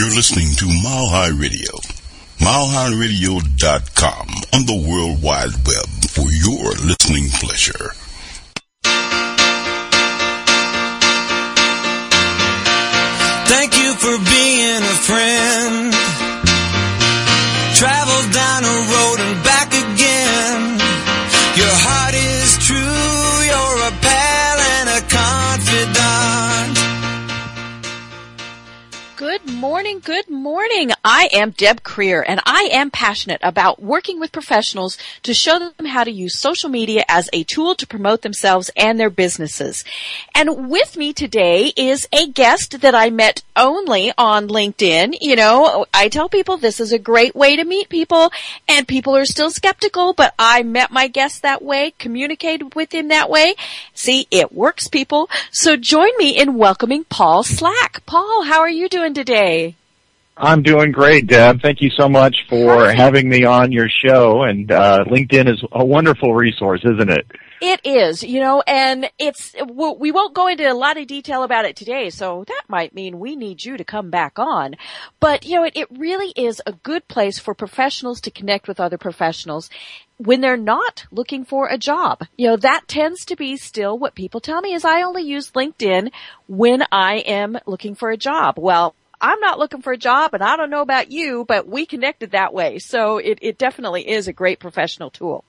You're listening to Mile High Radio. MileHighRadio.com on the World Wide Web for your listening pleasure. Thank you for being a friend. Morning, good morning. I am Deb Creer and I am passionate about working with professionals to show them how to use social media as a tool to promote themselves and their businesses. And with me today is a guest that I met only on LinkedIn. You know, I tell people this is a great way to meet people and people are still skeptical, but I met my guest that way, communicated with him that way. See, it works people. So join me in welcoming Paul Slack. Paul, how are you doing today? I'm doing great, Deb. Thank you so much for Hi. having me on your show. And uh, LinkedIn is a wonderful resource, isn't it? It is, you know, and it's, we won't go into a lot of detail about it today, so that might mean we need you to come back on. But, you know, it, it really is a good place for professionals to connect with other professionals when they're not looking for a job. You know, that tends to be still what people tell me is I only use LinkedIn when I am looking for a job. Well, I'm not looking for a job and I don't know about you, but we connected that way. So it, it definitely is a great professional tool.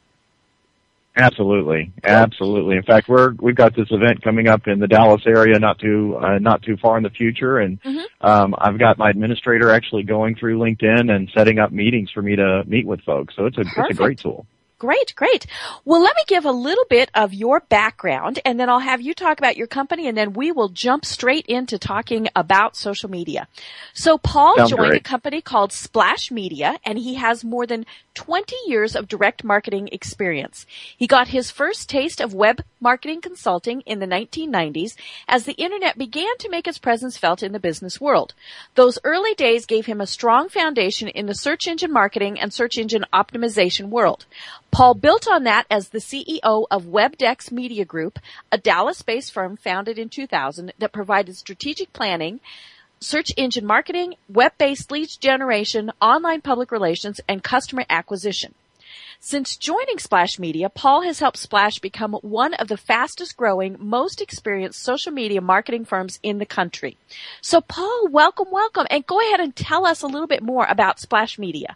Absolutely, absolutely. In fact, we're we've got this event coming up in the Dallas area, not too uh, not too far in the future, and Mhm. um, I've got my administrator actually going through LinkedIn and setting up meetings for me to meet with folks. So it's a it's a great tool. Great, great. Well, let me give a little bit of your background and then I'll have you talk about your company and then we will jump straight into talking about social media. So Paul Sounds joined a company called Splash Media and he has more than 20 years of direct marketing experience. He got his first taste of web marketing consulting in the 1990s as the internet began to make its presence felt in the business world. Those early days gave him a strong foundation in the search engine marketing and search engine optimization world. Paul built on that as the CEO of WebDex Media Group, a Dallas-based firm founded in 2000 that provided strategic planning, search engine marketing, web-based leads generation, online public relations, and customer acquisition. Since joining Splash Media, Paul has helped Splash become one of the fastest growing, most experienced social media marketing firms in the country. So Paul, welcome, welcome, and go ahead and tell us a little bit more about Splash Media.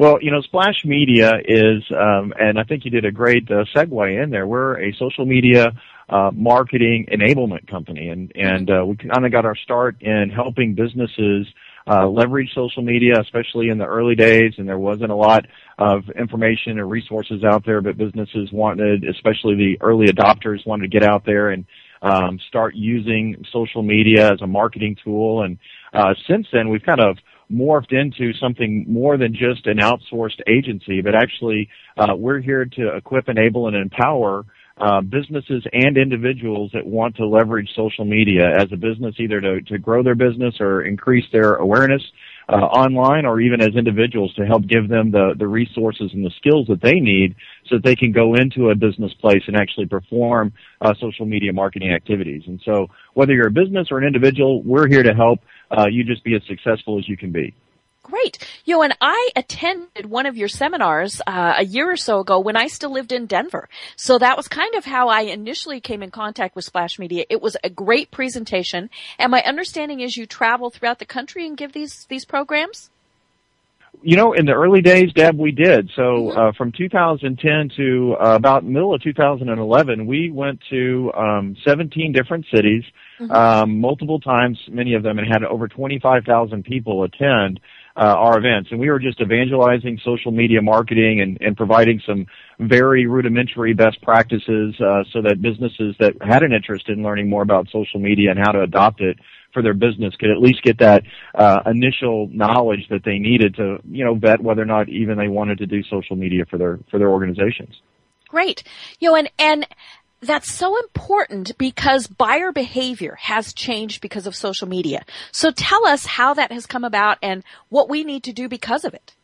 Well, you know, Splash Media is, um, and I think you did a great uh, segue in there. We're a social media uh, marketing enablement company, and and uh, we kind of got our start in helping businesses uh, leverage social media, especially in the early days. And there wasn't a lot of information or resources out there, but businesses wanted, especially the early adopters, wanted to get out there and um, start using social media as a marketing tool. And uh, since then, we've kind of morphed into something more than just an outsourced agency, but actually uh, we're here to equip, enable, and empower uh, businesses and individuals that want to leverage social media as a business, either to, to grow their business or increase their awareness uh, online, or even as individuals to help give them the, the resources and the skills that they need so that they can go into a business place and actually perform uh, social media marketing activities. And so, whether you're a business or an individual, we're here to help uh, you just be as successful as you can be. Great. You know, and I attended one of your seminars uh, a year or so ago when I still lived in Denver. So that was kind of how I initially came in contact with Splash Media. It was a great presentation, and my understanding is you travel throughout the country and give these these programs. You know, in the early days, Deb, we did. So uh, from 2010 to uh, about middle of 2011, we went to um, 17 different cities, um, multiple times, many of them, and had over 25,000 people attend uh, our events. And we were just evangelizing social media marketing and, and providing some very rudimentary best practices uh, so that businesses that had an interest in learning more about social media and how to adopt it for their business could at least get that uh, initial knowledge that they needed to, you know, vet whether or not even they wanted to do social media for their for their organizations. Great. You know, and and that's so important because buyer behavior has changed because of social media. So tell us how that has come about and what we need to do because of it.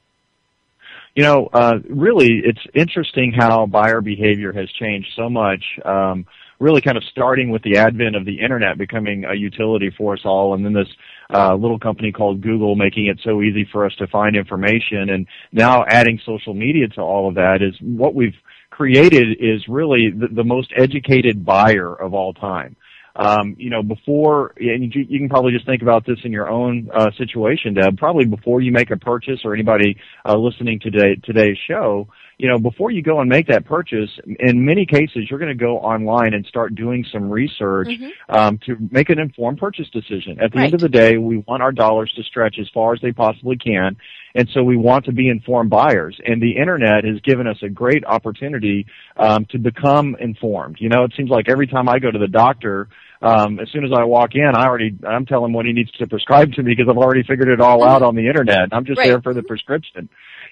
You know, uh, really, it's interesting how buyer behavior has changed so much. Um, really kind of starting with the advent of the internet becoming a utility for us all, and then this uh, little company called Google making it so easy for us to find information, and now adding social media to all of that is what we've created is really the, the most educated buyer of all time. Um, you know, before, and you, you, can probably just think about this in your own uh, situation, Deb. Probably before you make a purchase, or anybody uh, listening to today, today's show, you know, before you go and make that purchase, in many cases, you're going to go online and start doing some research mm-hmm. um, to make an informed purchase decision. At the right. end of the day, we want our dollars to stretch as far as they possibly can, and so we want to be informed buyers. And the internet has given us a great opportunity um, to become informed. You know, it seems like every time I go to the doctor, um, as soon as I walk in, I already I'm telling him what he needs to prescribe to me because I've already figured it all out on the internet. I'm just right. there for the prescription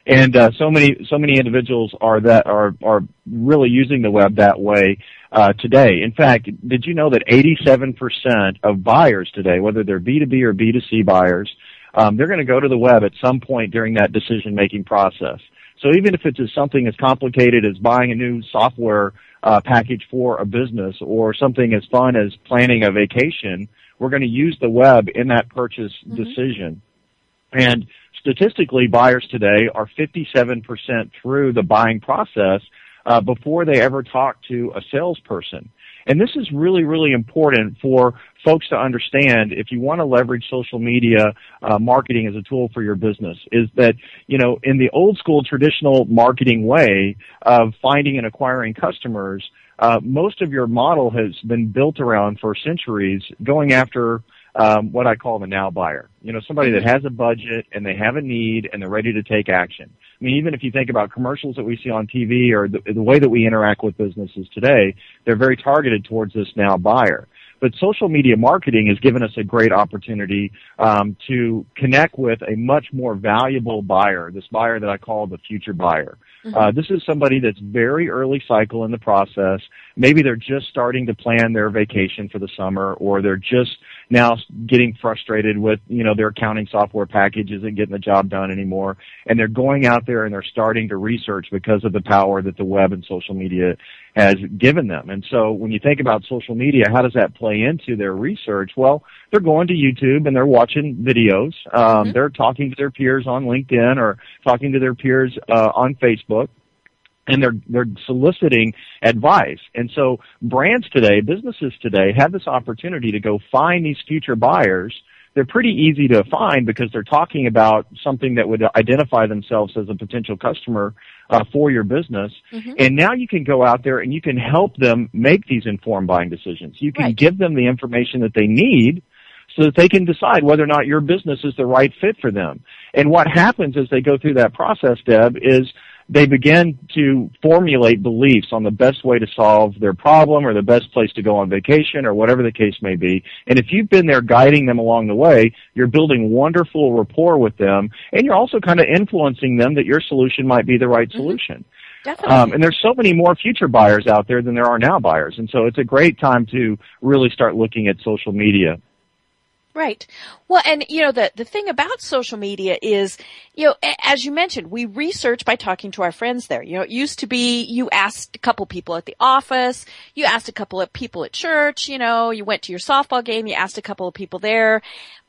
and uh, so many so many individuals are that are are really using the web that way uh, today. In fact, did you know that 87% of buyers today, whether they're B2B or B2C buyers, um, they're going to go to the web at some point during that decision making process. So even if it's something as complicated as buying a new software uh, package for a business or something as fun as planning a vacation, we're going to use the web in that purchase mm-hmm. decision. And statistically, buyers today are 57% through the buying process uh, before they ever talk to a salesperson. And this is really, really important for folks to understand if you want to leverage social media uh, marketing as a tool for your business is that, you know, in the old school traditional marketing way of finding and acquiring customers, uh, most of your model has been built around for centuries going after um, what I call the now buyer. You know, somebody that has a budget and they have a need and they're ready to take action. I mean, even if you think about commercials that we see on TV or the, the way that we interact with businesses today, they're very targeted towards this now buyer. But social media marketing has given us a great opportunity um, to connect with a much more valuable buyer, this buyer that I call the future buyer. Mm-hmm. Uh, this is somebody that's very early cycle in the process. Maybe they're just starting to plan their vacation for the summer, or they're just now getting frustrated with, you know, their accounting software package isn't getting the job done anymore. And they're going out there and they're starting to research because of the power that the web and social media has given them. And so when you think about social media, how does that play into their research? Well, they're going to YouTube and they're watching videos. Um, mm-hmm. They're talking to their peers on LinkedIn or talking to their peers uh, on Facebook and they're they're soliciting advice. And so brands today, businesses today have this opportunity to go find these future buyers. They're pretty easy to find because they're talking about something that would identify themselves as a potential customer uh, for your business. Mm-hmm. And now you can go out there and you can help them make these informed buying decisions. You can right. give them the information that they need so that they can decide whether or not your business is the right fit for them. And what happens as they go through that process, Deb, is they begin to formulate beliefs on the best way to solve their problem or the best place to go on vacation or whatever the case may be. And if you've been there guiding them along the way, you're building wonderful rapport with them and you're also kind of influencing them that your solution might be the right mm-hmm. solution. Definitely. Um, and there's so many more future buyers out there than there are now buyers. And so it's a great time to really start looking at social media. Right. Well, and you know, the, the thing about social media is, you know, as you mentioned, we research by talking to our friends there. You know, it used to be you asked a couple people at the office, you asked a couple of people at church, you know, you went to your softball game, you asked a couple of people there.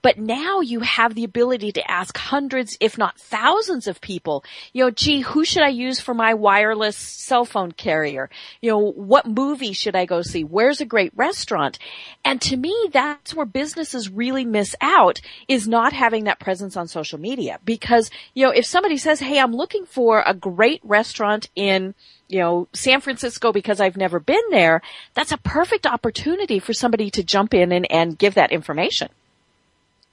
But now you have the ability to ask hundreds, if not thousands of people, you know, gee, who should I use for my wireless cell phone carrier? You know, what movie should I go see? Where's a great restaurant? And to me, that's where businesses really miss out is not having that presence on social media because, you know, if somebody says, Hey, I'm looking for a great restaurant in, you know, San Francisco because I've never been there, that's a perfect opportunity for somebody to jump in and, and give that information.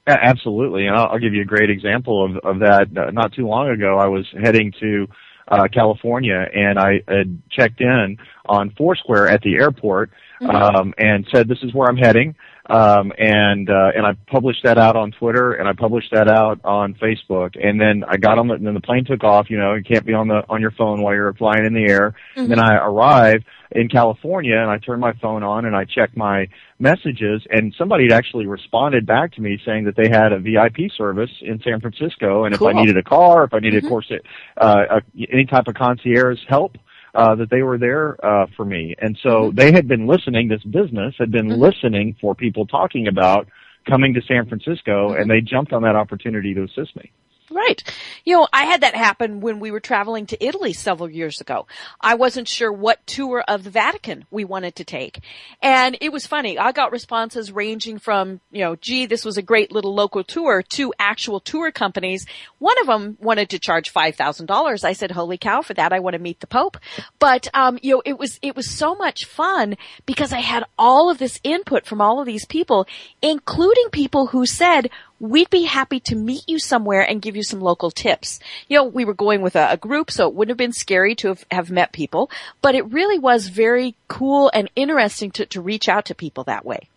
Absolutely, and I'll, I'll give you a great example of, of that. Uh, not too long ago, I was heading to uh, California, and I had checked in on Foursquare at the airport, mm-hmm. um, and said, "This is where I'm heading." Um, and uh, and I published that out on Twitter, and I published that out on Facebook, and then I got on the, and then the plane took off. You know, you can't be on the on your phone while you're flying in the air. Mm-hmm. And then I arrived in California, and I turned my phone on and I checked my messages, and somebody had actually responded back to me saying that they had a VIP service in San Francisco, and cool. if I needed a car, if I needed, mm-hmm. of course, uh, a, any type of concierge help, uh, that they were there uh, for me. And so Mm-hmm. they had been listening. This business had been listening for people talking about coming to San Francisco, Mm-hmm. and they jumped on that opportunity to assist me. Right. You know, I had that happen when we were traveling to Italy several years ago. I wasn't sure what tour of the Vatican we wanted to take. And it was funny. I got responses ranging from, you know, gee, this was a great little local tour to actual tour companies. One of them wanted to charge $5,000. I said, holy cow, for that I want to meet the Pope. But, um, you know, it was, it was so much fun because I had all of this input from all of these people, including people who said, we'd be happy to meet you somewhere and give you some local tips. You know, we were going with a, a group, so it wouldn't have been scary to have, have met people, but it really was very cool and interesting to, to reach out to people that way.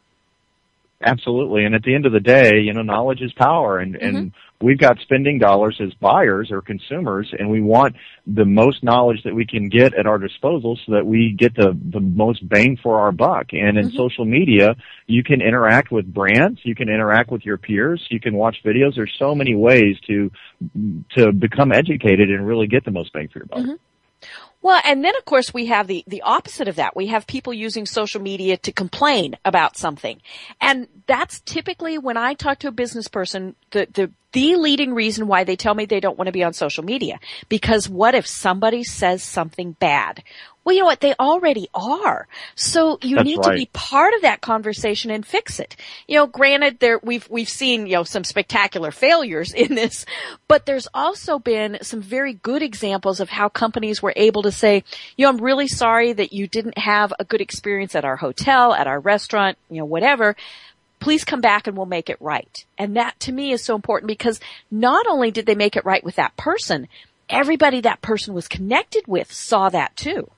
Absolutely. And at the end of the day, you know, knowledge is power and, mm-hmm. and we've got spending dollars as buyers or consumers and we want the most knowledge that we can get at our disposal so that we get the, the most bang for our buck. And in mm-hmm. social media, you can interact with brands, you can interact with your peers, you can watch videos. There's so many ways to, to become educated and really get the most bang for your buck. Mm-hmm. Well, and then of course we have the, the opposite of that. We have people using social media to complain about something. And that's typically when I talk to a business person, the, the, the leading reason why they tell me they don't want to be on social media. Because what if somebody says something bad? Well, you know what? They already are. So you That's need to be part of that conversation and fix it. You know, granted there, we've, we've seen, you know, some spectacular failures in this, but there's also been some very good examples of how companies were able to say, you know, I'm really sorry that you didn't have a good experience at our hotel, at our restaurant, you know, whatever. Please come back and we'll make it right. And that to me is so important because not only did they make it right with that person, everybody that person was connected with saw that too.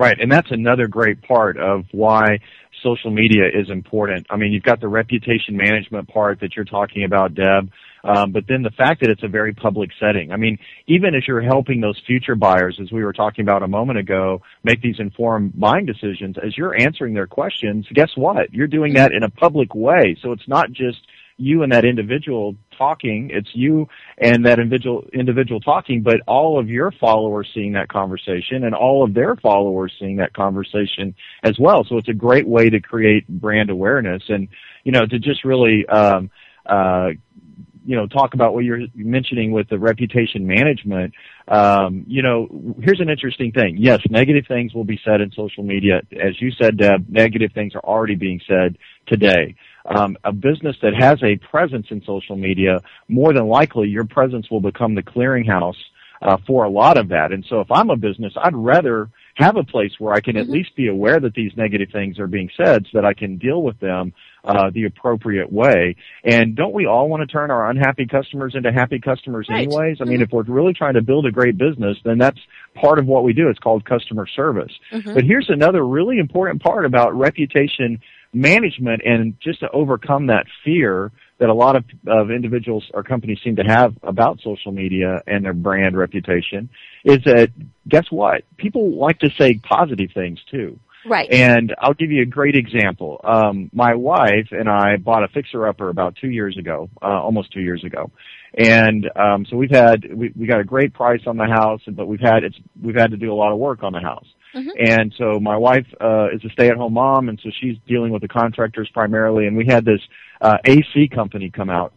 Right, and that's another great part of why social media is important. I mean, you've got the reputation management part that you're talking about, Deb, um, but then the fact that it's a very public setting. I mean, even as you're helping those future buyers, as we were talking about a moment ago, make these informed buying decisions, as you're answering their questions, guess what? You're doing that in a public way. So it's not just you and that individual talking. It's you and that individual individual talking, but all of your followers seeing that conversation and all of their followers seeing that conversation as well. So it's a great way to create brand awareness and you know to just really um, uh, you know talk about what you're mentioning with the reputation management. Um, you know, here's an interesting thing. Yes, negative things will be said in social media, as you said, Deb. Negative things are already being said today um, a business that has a presence in social media, more than likely your presence will become the clearinghouse uh, for a lot of that. And so if I'm a business, I'd rather have a place where I can at least be aware that these negative things are being said so that I can deal with them uh, the appropriate way. And don't we all want to turn our unhappy customers into happy customers Right. anyways? I mean, if we're really trying to build a great business, then that's part of what we do. It's called customer service. But here's another really important part about reputation management and just to overcome that fear that a lot of, of individuals or companies seem to have about social media and their brand reputation is that guess what? People like to say positive things too. Right. And I'll give you a great example. Um, my wife and I bought a fixer upper about two years ago, uh, almost two years ago. And, um, so we've had, we, we got a great price on the house, but we've had, it's, we've had to do a lot of work on the house. And so my wife, uh, is a stay at home mom and so she's dealing with the contractors primarily and we had this, uh, AC company come out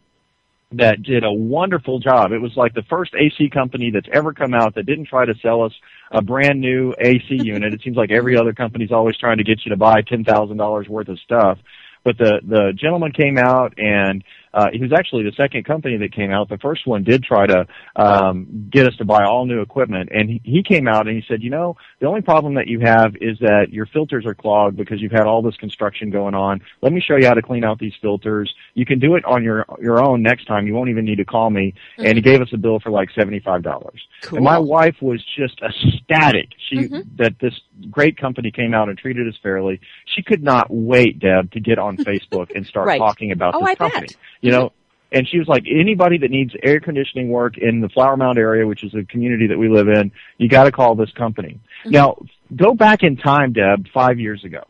that did a wonderful job. It was like the first AC company that's ever come out that didn't try to sell us a brand new AC unit. It seems like every other company's always trying to get you to buy ten thousand dollars worth of stuff. But the the gentleman came out and uh, he was actually the second company that came out. The first one did try to um, get us to buy all new equipment, and he, he came out and he said, you know, the only problem that you have is that your filters are clogged because you've had all this construction going on. Let me show you how to clean out these filters. You can do it on your your own next time. You won't even need to call me. And he gave us a bill for like seventy five dollars. Cool. And my wife was just ecstatic. She that this great company came out and treated us fairly. She could not wait, Deb, to get on Facebook and start Right. talking about Oh, this I company. bet. You know, and she was like, anybody that needs air conditioning work in the Flower Mound area, which is a community that we live in, you got to call this company. Mm-hmm. Now, go back in time, Deb, five years ago.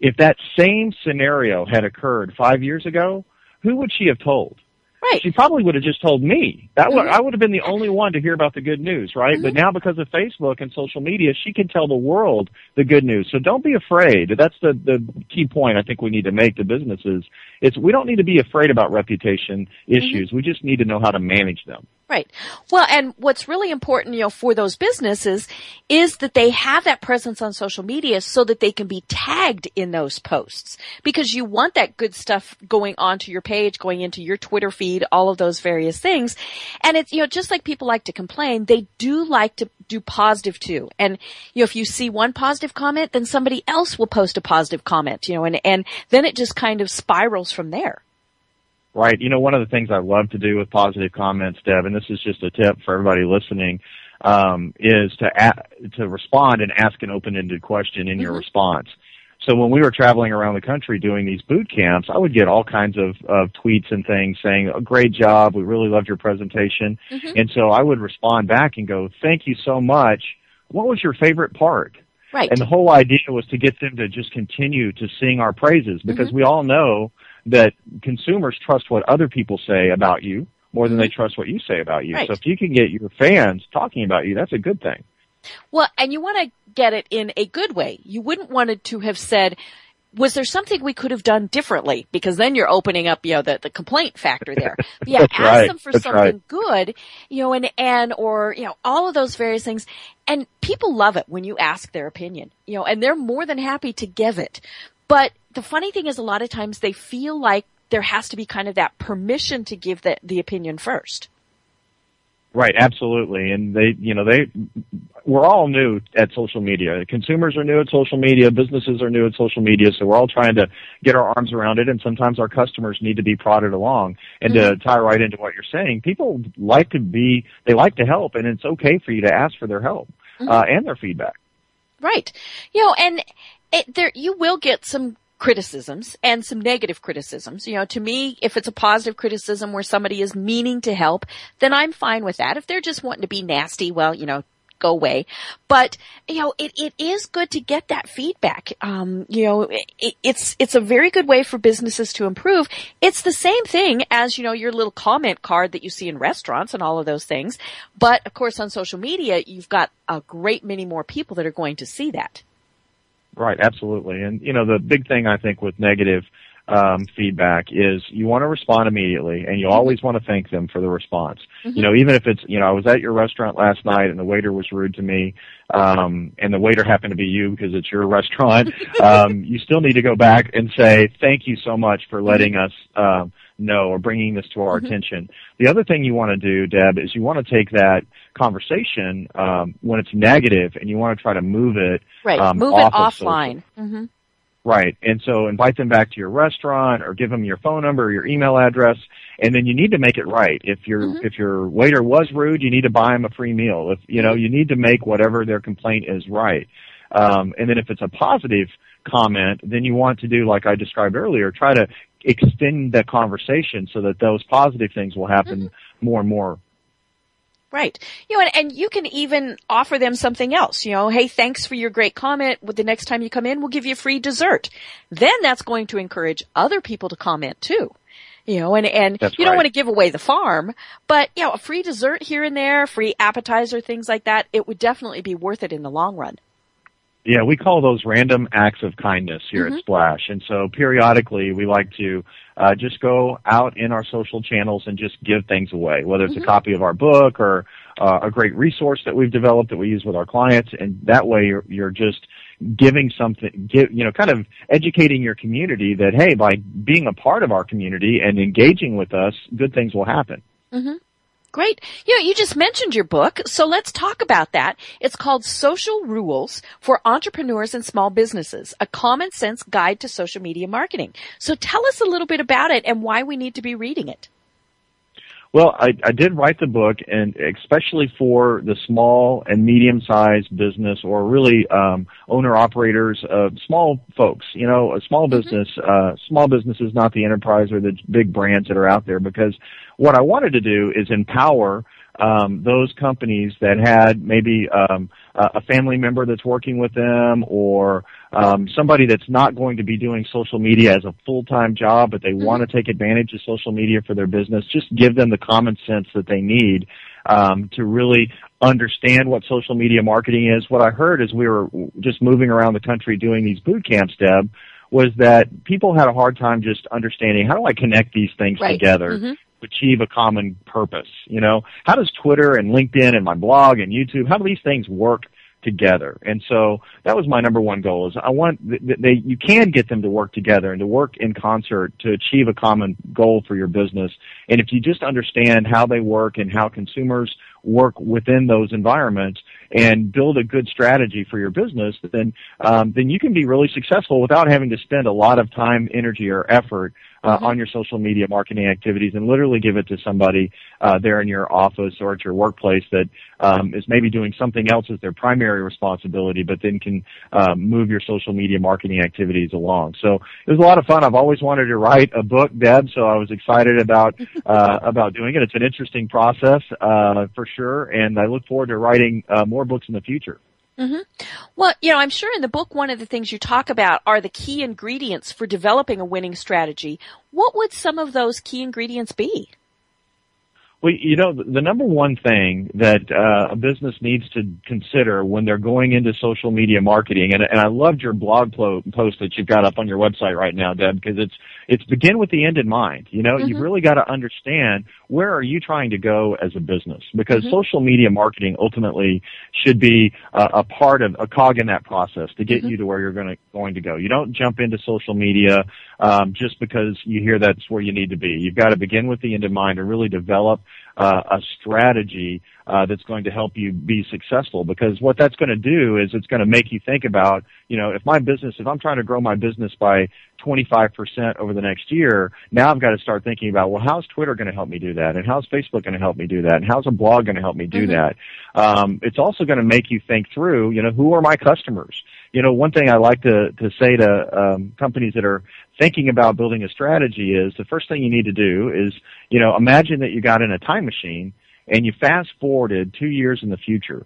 If that same scenario had occurred five years ago, who would she have told? Right. She probably would have just told me. That would Mhm. I would have been the only one to hear about the good news, right? But now because of Facebook and social media, she can tell the world the good news. So don't be afraid. That's the the key point I think we need to make to businesses. It's we don't need to be afraid about reputation issues. We just need to know how to manage them. Right. Well, and what's really important, you know, for those businesses is that they have that presence on social media so that they can be tagged in those posts because you want that good stuff going onto your page, going into your Twitter feed, all of those various things. And it's, you know, just like people like to complain, they do like to do positive too. And, you know, if you see one positive comment, then somebody else will post a positive comment, you know, and, and then it just kind of spirals from there. Right. You know, one of the things I love to do with positive comments, Deb, and this is just a tip for everybody listening, um, is to a- to respond and ask an open-ended question in your Mhm. response. So when we were traveling around the country doing these boot camps, I would get all kinds of, of tweets and things saying, oh, "Great job! We really loved your presentation." Mhm. And so I would respond back and go, "Thank you so much. What was your favorite part?" Right. And the whole idea was to get them to just continue to sing our praises because Mhm. we all know that consumers trust what other people say about you more than they trust what you say about you. Mm-hmm. Right. So if you can get your fans talking about you, that's a good thing. Well, and you want to get it in a good way. You wouldn't want it to have said, was there something we could have done differently? Because then you're opening up, you know, the, the complaint factor there. But yeah, ask right. them for That's something right. good, you know, and, and, or, you know, all of those various things. And people love it when you ask their opinion, you know, and they're more than happy to give it. But the funny thing is a lot of times they feel like there has to be kind of that permission to give the, the opinion first. Right, absolutely. And they, you know, they, we're all new at social media. Consumers are new at social media. Businesses are new at social media. So we're all trying to get our arms around it. And sometimes our customers need to be prodded along. And to tie right into what you're saying, people like to be, they like to help and it's okay for you to ask for their help, uh, and their feedback. Right. You know, and it, there, you will get some criticisms and some negative criticisms. You know, to me, if it's a positive criticism where somebody is meaning to help, then I'm fine with that. If they're just wanting to be nasty, well, you know, go away. But, you know, it, it is good to get that feedback. Um, you know, it, it's, it's a very good way for businesses to improve. It's the same thing as, you know, your little comment card that you see in restaurants and all of those things. But of course on social media, you've got a great many more people that are going to see that. Right, absolutely. And you know, the big thing I think with negative um, feedback is you want to respond immediately, and you always want to thank them for the response. You know, even if it's you know, I was at your restaurant last night and the waiter was rude to me, um, and the waiter happened to be you because it's your restaurant. um, you still need to go back and say thank you so much for letting us. Um, know or bringing this to our attention. The other thing you want to do, Deb, is you want to take that conversation um, when it's negative and you want to try to move it Right. um, Move off it offline. hmm Right. And so invite them back to your restaurant or give them your phone number or your email address. And then you need to make it right. If your, Mm-hmm. if your waiter was rude, you need to buy them a free meal. If, you know, you need to make whatever their complaint is right. Um, and then if it's a positive comment, then you want to do like I described earlier, try to extend the conversation so that those positive things will happen Mm-hmm. more and more. Right. You know, and, and you can even offer them something else. You know, hey, thanks for your great comment. The next time you come in, we'll give you a free dessert. Then that's going to encourage other people to comment too. You know, and, and That's you don't right. want to give away the farm, but you know, a free dessert here and there, free appetizer, things like that, it would definitely be worth it in the long run. Yeah, we call those random acts of kindness here at Splash. And so periodically we like to uh, just go out in our social channels and just give things away, whether it's a copy of our book or uh, a great resource that we've developed that we use with our clients. And that way you're, you're just giving something, give, you know, kind of educating your community that, hey, by being a part of our community and engaging with us, good things will happen. Great. You know, you just mentioned your book, so let's talk about that. It's called Social Rules for Entrepreneurs and Small Businesses, a common sense guide to social media marketing. So tell us a little bit about it and why we need to be reading it. Well, I, I did write the book, and especially for the small and medium-sized business, or really um, owner-operators, uh, small folks. You know, a small business, uh, small business is not the enterprise or the big brands that are out there. Because what I wanted to do is empower um, those companies that had maybe um, a family member that's working with them or um, somebody that's not going to be doing social media as a full-time job, but they mm-hmm. want to take advantage of social media for their business. Just give them the common sense that they need um, to really understand what social media marketing is. What I heard as we were just moving around the country doing these boot camps, Deb, was that people had a hard time just understanding how do I connect these things right. together. Mm-hmm achieve a common purpose. You know, how does Twitter and LinkedIn and my blog and YouTube, how do these things work together. And so that was my number one goal is I want they you can get them to work together and to work in concert to achieve a common goal for your business. And if you just understand how they work and how consumers work within those environments and build a good strategy for your business, then um, then you can be really successful without having to spend a lot of time, energy, or effort uh, mm-hmm. on your social media marketing activities and literally give it to somebody uh, there in your office or at your workplace that um, is maybe doing something else as their primary responsibility, but then can um, move your social media marketing activities along. So it was a lot of fun. I've always wanted to write a book, Deb, so I was excited about uh, about doing it. It's an interesting process uh, for sure, and I look forward to writing uh, more books in the future. Mm-hmm. Well, you know, I'm sure in the book one of the things you talk about are the key ingredients for developing a winning strategy. What would some of those key ingredients be? Well, you know, the number one thing that uh, a business needs to consider when they're going into social media marketing, and, and I loved your blog post that you've got up on your website right now, Deb, because it's it's begin with the end in mind. You know, mm-hmm. you've really got to understand where are you trying to go as a business, because mm-hmm. social media marketing ultimately should be a, a part of a cog in that process to get mm-hmm. you to where you're going to going to go. You don't jump into social media um, just because you hear that's where you need to be. You've got to begin with the end in mind and really develop uh, a strategy uh, that's going to help you be successful. Because what that's going to do is it's going to make you think about, you know, if my business, if I'm trying to grow my business by 25% over the next year, now I've got to start thinking about, well, how's Twitter going to help me do that? And how's Facebook going to help me do that? And how's a blog going to help me do mm-hmm. that? Um, it's also going to make you think through, you know, who are my customers? You know, one thing I like to, to say to um, companies that are thinking about building a strategy is the first thing you need to do is, you know, imagine that you got in a time machine and you fast forwarded two years in the future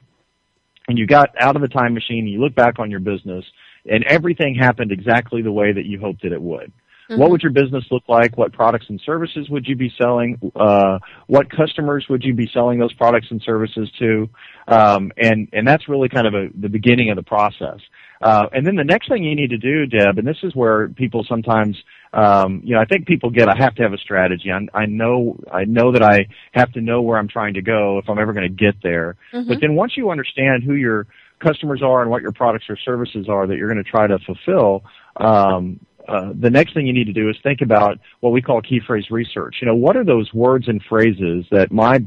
and you got out of the time machine and you look back on your business and everything happened exactly the way that you hoped that it would. Mm-hmm. What would your business look like? What products and services would you be selling? Uh, what customers would you be selling those products and services to? Um, and and that's really kind of a, the beginning of the process. Uh, and then the next thing you need to do, Deb, and this is where people sometimes, um, you know, I think people get, I have to have a strategy. I, I know, I know that I have to know where I'm trying to go if I'm ever going to get there. Mm-hmm. But then once you understand who your customers are and what your products or services are that you're going to try to fulfill, um, uh, the next thing you need to do is think about what we call key phrase research. You know, what are those words and phrases that my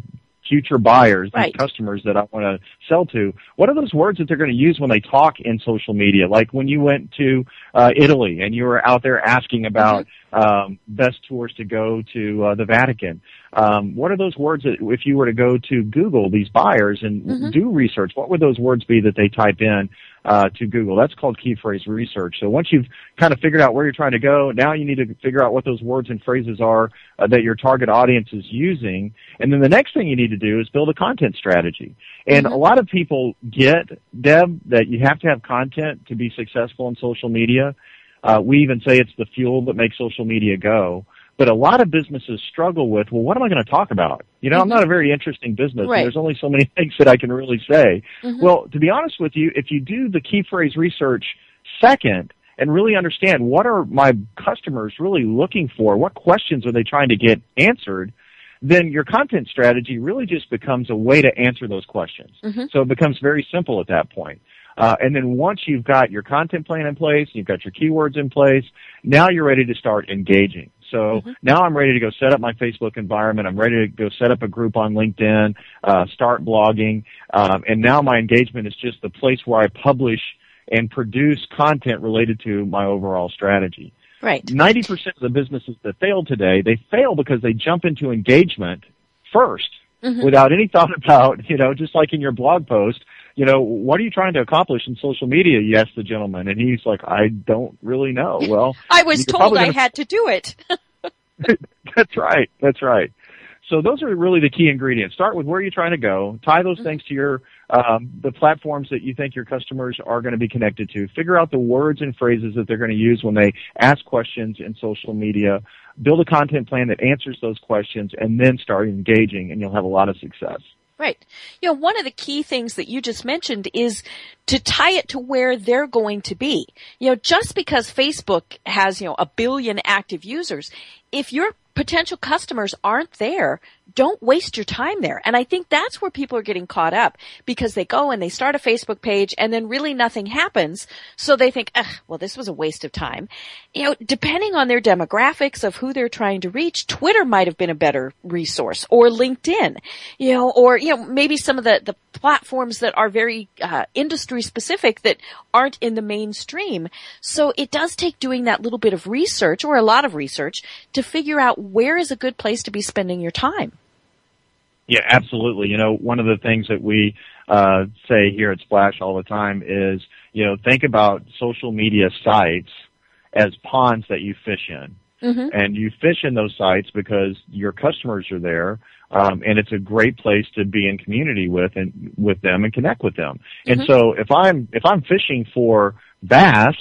future buyers, right. these customers that I want to sell to, what are those words that they're going to use when they talk in social media? Like when you went to uh, Italy and you were out there asking about mm-hmm. um, best tours to go to uh, the Vatican. Um, what are those words that if you were to go to Google these buyers and mm-hmm. do research, what would those words be that they type in uh, to Google? That's called key phrase research. So once you've kind of figured out where you're trying to go, now you need to figure out what those words and phrases are uh, that your target audience is using, and then the next thing you need to do is build a content strategy. And mm-hmm. a lot of people get Deb that you have to have content to be successful in social media. Uh, we even say it's the fuel that makes social media go. But a lot of businesses struggle with, well, what am I going to talk about? You know, mm-hmm. I'm not a very interesting business. Right. there's only so many things that I can really say. Mm-hmm. Well, to be honest with you, if you do the key phrase research second and really understand what are my customers really looking for, what questions are they trying to get answered, then your content strategy really just becomes a way to answer those questions. Mm-hmm. So it becomes very simple at that point. Uh, and then once you've got your content plan in place, you've got your keywords in place, now you're ready to start engaging. So mm-hmm. now I'm ready to go set up my Facebook environment. I'm ready to go set up a group on LinkedIn, uh, start blogging, um, and now my engagement is just the place where I publish and produce content related to my overall strategy. Right. 90% of the businesses that fail today, they fail because they jump into engagement 1st mm-hmm. without any thought about, you know, just like in your blog post, you know, what are you trying to accomplish in social media? You asked the gentleman, and he's like, I don't really know. Well, I was told I had to do it. that's right. That's right. so those are really the key ingredients. Start with where you're trying to go. Tie those things to your um, the platforms that you think your customers are going to be connected to. Figure out the words and phrases that they're going to use when they ask questions in social media. Build a content plan that answers those questions, and then start engaging, and you'll have a lot of success. Right. You know, one of the key things that you just mentioned is to tie it to where they're going to be. You know, just because Facebook has, you know, a billion active users, if your potential customers aren't there, don't waste your time there. And I think that's where people are getting caught up because they go and they start a Facebook page and then really nothing happens. So they think, well, this was a waste of time. You know, depending on their demographics of who they're trying to reach, Twitter might have been a better resource or LinkedIn, you know, or, you know, maybe some of the, the platforms that are very uh, industry specific that aren't in the mainstream. So it does take doing that little bit of research or a lot of research to figure out where is a good place to be spending your time. Yeah, absolutely. You know, one of the things that we uh, say here at Splash all the time is, you know, think about social media sites as ponds that you fish in. Mm-hmm. And you fish in those sites because your customers are there, um, and it's a great place to be in community with and with them and connect with them. Mm-hmm. And so if I'm if I'm fishing for bass,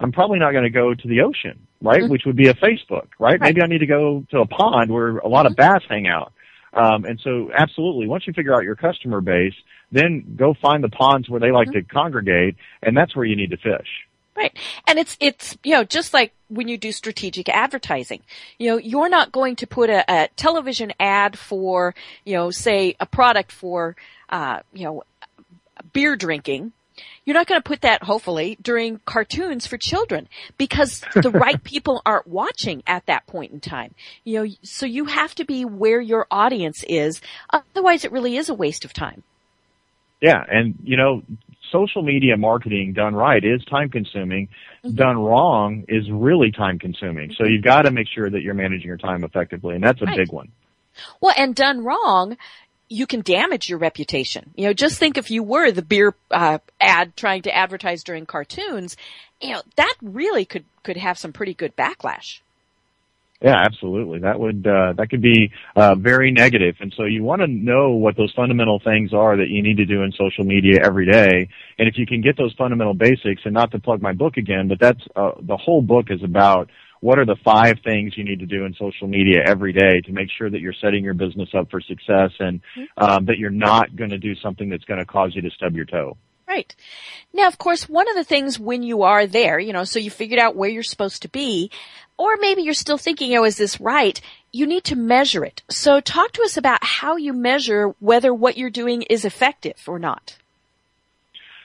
I'm probably not going to go to the ocean, right? Mm-hmm. Which would be a Facebook, right? right? Maybe I need to go to a pond where a lot of mm-hmm. bass hang out. Um, and so absolutely, once you figure out your customer base, then go find the ponds where they like mm-hmm. to congregate, and that's where you need to fish. Right. And it's, it's, you know, just like when you do strategic advertising, you know, you're not going to put a, a television ad for, you know, say a product for, uh, you know, beer drinking you're not going to put that, hopefully, during cartoons for children because the right people aren't watching at that point in time. You know, so you have to be where your audience is. Otherwise, it really is a waste of time. Yeah, and you know, social media marketing done right is time consuming. Mm-hmm. Done wrong is really time consuming. Mm-hmm. So you've got to make sure that you're managing your time effectively, and that's a right. big one. Well, and done wrong, you can damage your reputation. You know, just think if you were the beer uh, ad trying to advertise during cartoons, you know, that really could could have some pretty good backlash. Yeah, absolutely. That would uh, that could be uh, very negative, and so you want to know what those fundamental things are that you need to do in social media every day. And if you can get those fundamental basics, and not to plug my book again, but that's uh, the whole book is about what are the five things you need to do in social media every day to make sure that you're setting your business up for success and mm-hmm. um, that you're not going to do something that's going to cause you to stub your toe. Right. Now, of course, one of the things when you are there, you know, so you figured out where you're supposed to be, or maybe you're still thinking, oh, is this right? You need to measure it. So talk to us about how you measure whether what you're doing is effective or not.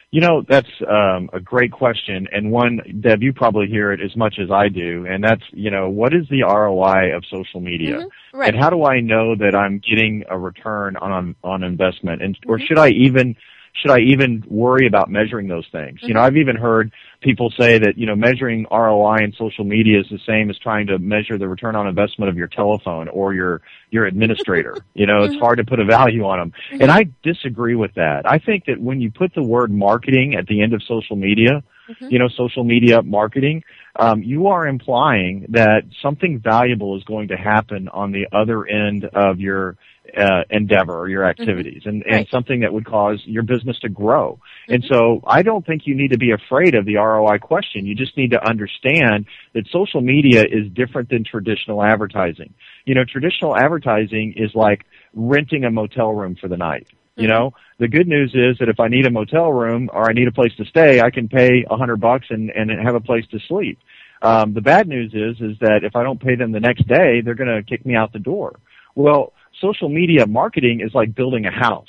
You know, that's um, a great question, and one, Deb, you probably hear it as much as I do, and that's, you know, what is the ROI of social media? Mm-hmm. Right. And how do I know that I'm getting a return on on investment? And or mm-hmm. should I even should I even worry about measuring those things? Mm-hmm. You know, mm-hmm. I've even heard people say that, you know, measuring ROI in social media is the same as trying to measure the return on investment of your telephone or your, your administrator. you know, it's mm-hmm. hard to put a value on them. Mm-hmm. And I disagree with that. I think that when you put the word marketing at the end of social media, mm-hmm. you know, social media marketing, um, you are implying that something valuable is going to happen on the other end of your uh, endeavor or your mm-hmm. activities and, and right. something that would cause your business to grow. Mm-hmm. And so I don't think you need to be afraid of the ROI question. You just need to understand that social media is different than traditional advertising. You know, traditional advertising is like renting a motel room for the night. You mm-hmm. know, the good news is that if I need a motel room or I need a place to stay, I can pay a hundred bucks and, and have a place to sleep. Um, the bad news is, is that if I don't pay them the next day, they're going to kick me out the door. Well, social media marketing is like building a house.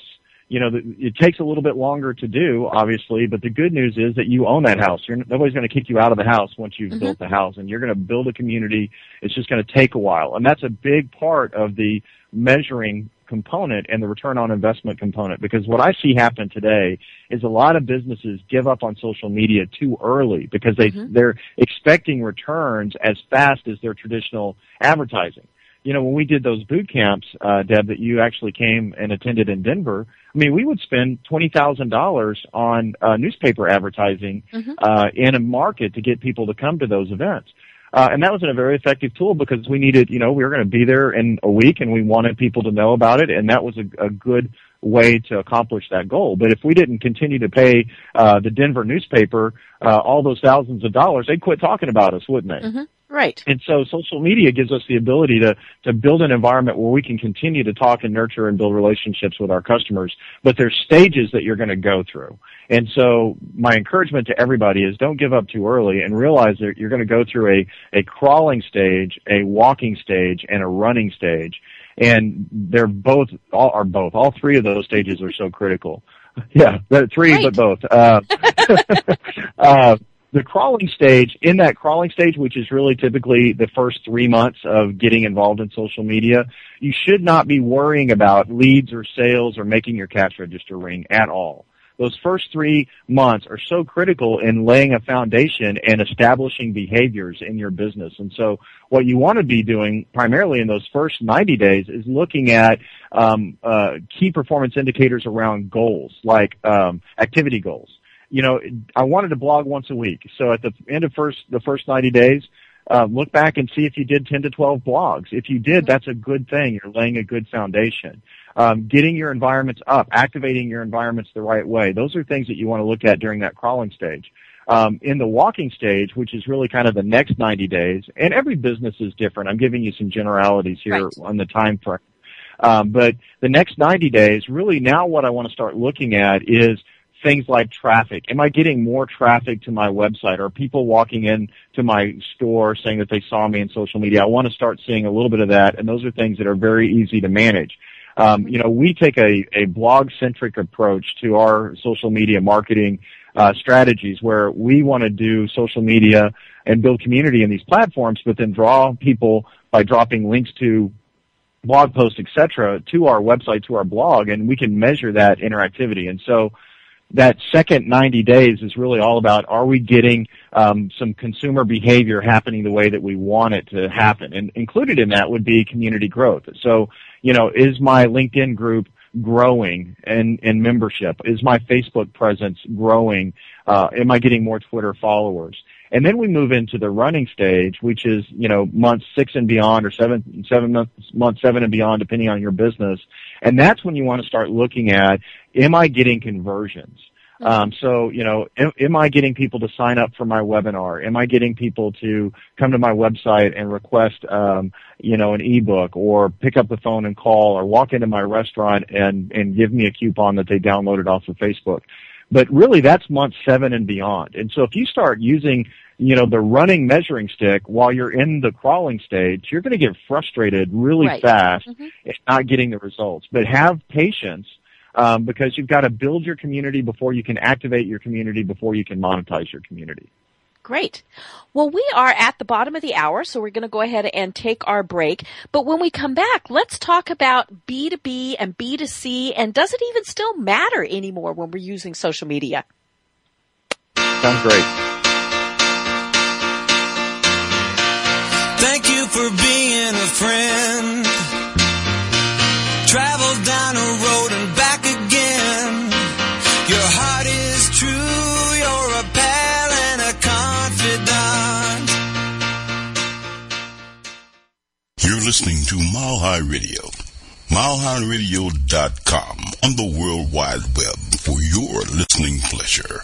You know, it takes a little bit longer to do, obviously, but the good news is that you own that house. You're, nobody's going to kick you out of the house once you've mm-hmm. built the house, and you're going to build a community. It's just going to take a while, and that's a big part of the measuring component and the return on investment component because what I see happen today is a lot of businesses give up on social media too early because they mm-hmm. they're expecting returns as fast as their traditional advertising you know, when we did those boot camps, uh, Deb, that you actually came and attended in Denver, I mean, we would spend twenty thousand dollars on uh, newspaper advertising mm-hmm. uh, in a market to get people to come to those events. Uh, and that was a very effective tool because we needed, you know, we were going to be there in a week and we wanted people to know about it and that was a, a good way to accomplish that goal. But if we didn't continue to pay uh, the Denver newspaper uh, all those thousands of dollars, they'd quit talking about us, wouldn't they? Mm-hmm. Right. And so social media gives us the ability to, to build an environment where we can continue to talk and nurture and build relationships with our customers, but there's stages that you're going to go through. And so my encouragement to everybody is don't give up too early and realize that you're going to go through a, a crawling stage, a walking stage, and a running stage. And they're both, all are both, all three of those stages are so critical. Yeah, three, Right. but both. Uh, uh, the crawling stage, in that crawling stage, which is really typically the first three months of getting involved in social media, you should not be worrying about leads or sales or making your cash register ring at all. Those first three months are so critical in laying a foundation and establishing behaviors in your business. And so what you want to be doing primarily in those first 90 days is looking at um, uh, key performance indicators around goals, like um, activity goals you know, I wanted to blog once a week. So at the end of first the first 90 days, uh, look back and see if you did 10 to 12 blogs. If you did, that's a good thing. You're laying a good foundation. Um, getting your environments up, activating your environments the right way. Those are things that you want to look at during that crawling stage. Um, in the walking stage, which is really kind of the next 90 days, and every business is different. I'm giving you some generalities here Right. on the time frame. Um, but the next 90 days, really now what I want to start looking at is things like traffic. Am I getting more traffic to my website? Are people walking in to my store saying that they saw me in social media? I want to start seeing a little bit of that, and those are things that are very easy to manage. Um, you know, we take a, a blog-centric approach to our social media marketing uh, strategies where we want to do social media and build community in these platforms, but then draw people by dropping links to blog posts, etc., to our website, to our blog, and we can measure that interactivity. And so that second 90 days is really all about are we getting um, some consumer behavior happening the way that we want it to happen? And included in that would be community growth. So, you know, is my LinkedIn group growing in, in membership? Is my Facebook presence growing? Uh, am I getting more Twitter followers? And then we move into the running stage, which is, you know, month six and beyond or seven, seven months, month seven and beyond, depending on your business. And that's when you want to start looking at, am I getting conversions? Um, so, you know, am, am I getting people to sign up for my webinar? Am I getting people to come to my website and request, um, you know, an ebook or pick up the phone and call or walk into my restaurant and, and give me a coupon that they downloaded off of Facebook? But really that's month seven and beyond. And so if you start using, you know, the running measuring stick while you're in the crawling stage, you're going to get frustrated really Right. fast Mhm. and not getting the results. But have patience um, because you've got to build your community before you can activate your community before you can monetize your community. Great. Well, we are at the bottom of the hour, so we're going to go ahead and take our break. But when we come back, let's talk about B2B and B2C and does it even still matter anymore when we're using social media? Sounds great. Thank you for being a friend. Travel down a road and back again. Your heart is true. You're a pal and a confidant. You're listening to Mile High Radio. MileHighRadio.com on the World Wide Web for your listening pleasure.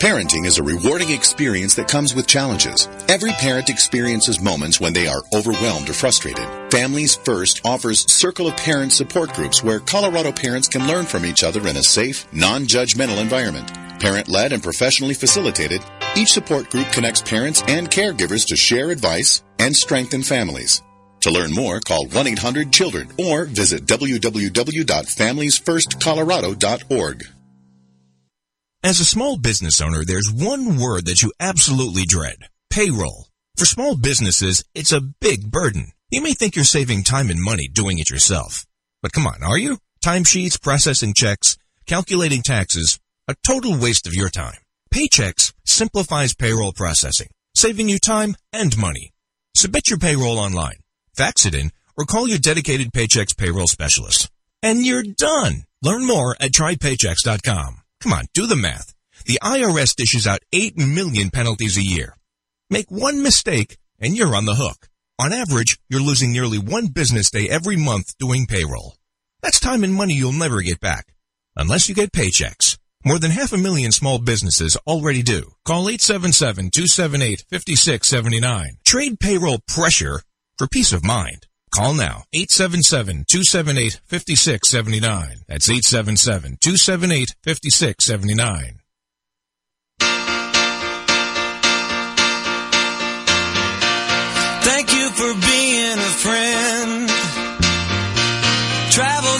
Parenting is a rewarding experience that comes with challenges. Every parent experiences moments when they are overwhelmed or frustrated. Families First offers Circle of Parents support groups where Colorado parents can learn from each other in a safe, non-judgmental environment. Parent-led and professionally facilitated, each support group connects parents and caregivers to share advice and strengthen families. To learn more, call 1-800-CHILDREN or visit www.familiesfirstcolorado.org. As a small business owner, there's one word that you absolutely dread. Payroll. For small businesses, it's a big burden. You may think you're saving time and money doing it yourself. But come on, are you? Timesheets, processing checks, calculating taxes, a total waste of your time. Paychex simplifies payroll processing, saving you time and money. Submit your payroll online, fax it in, or call your dedicated Paychex payroll specialist. And you're done. Learn more at trypaychex.com. Come on, do the math. The IRS dishes out 8 million penalties a year. Make one mistake and you're on the hook. On average, you're losing nearly one business day every month doing payroll. That's time and money you'll never get back. Unless you get Paychex. More than half a million small businesses already do. Call 877-278-5679. Trade payroll pressure for peace of mind. Call now. 877-278-5679. That's 877-278-5679. Thank you for being a friend. Travel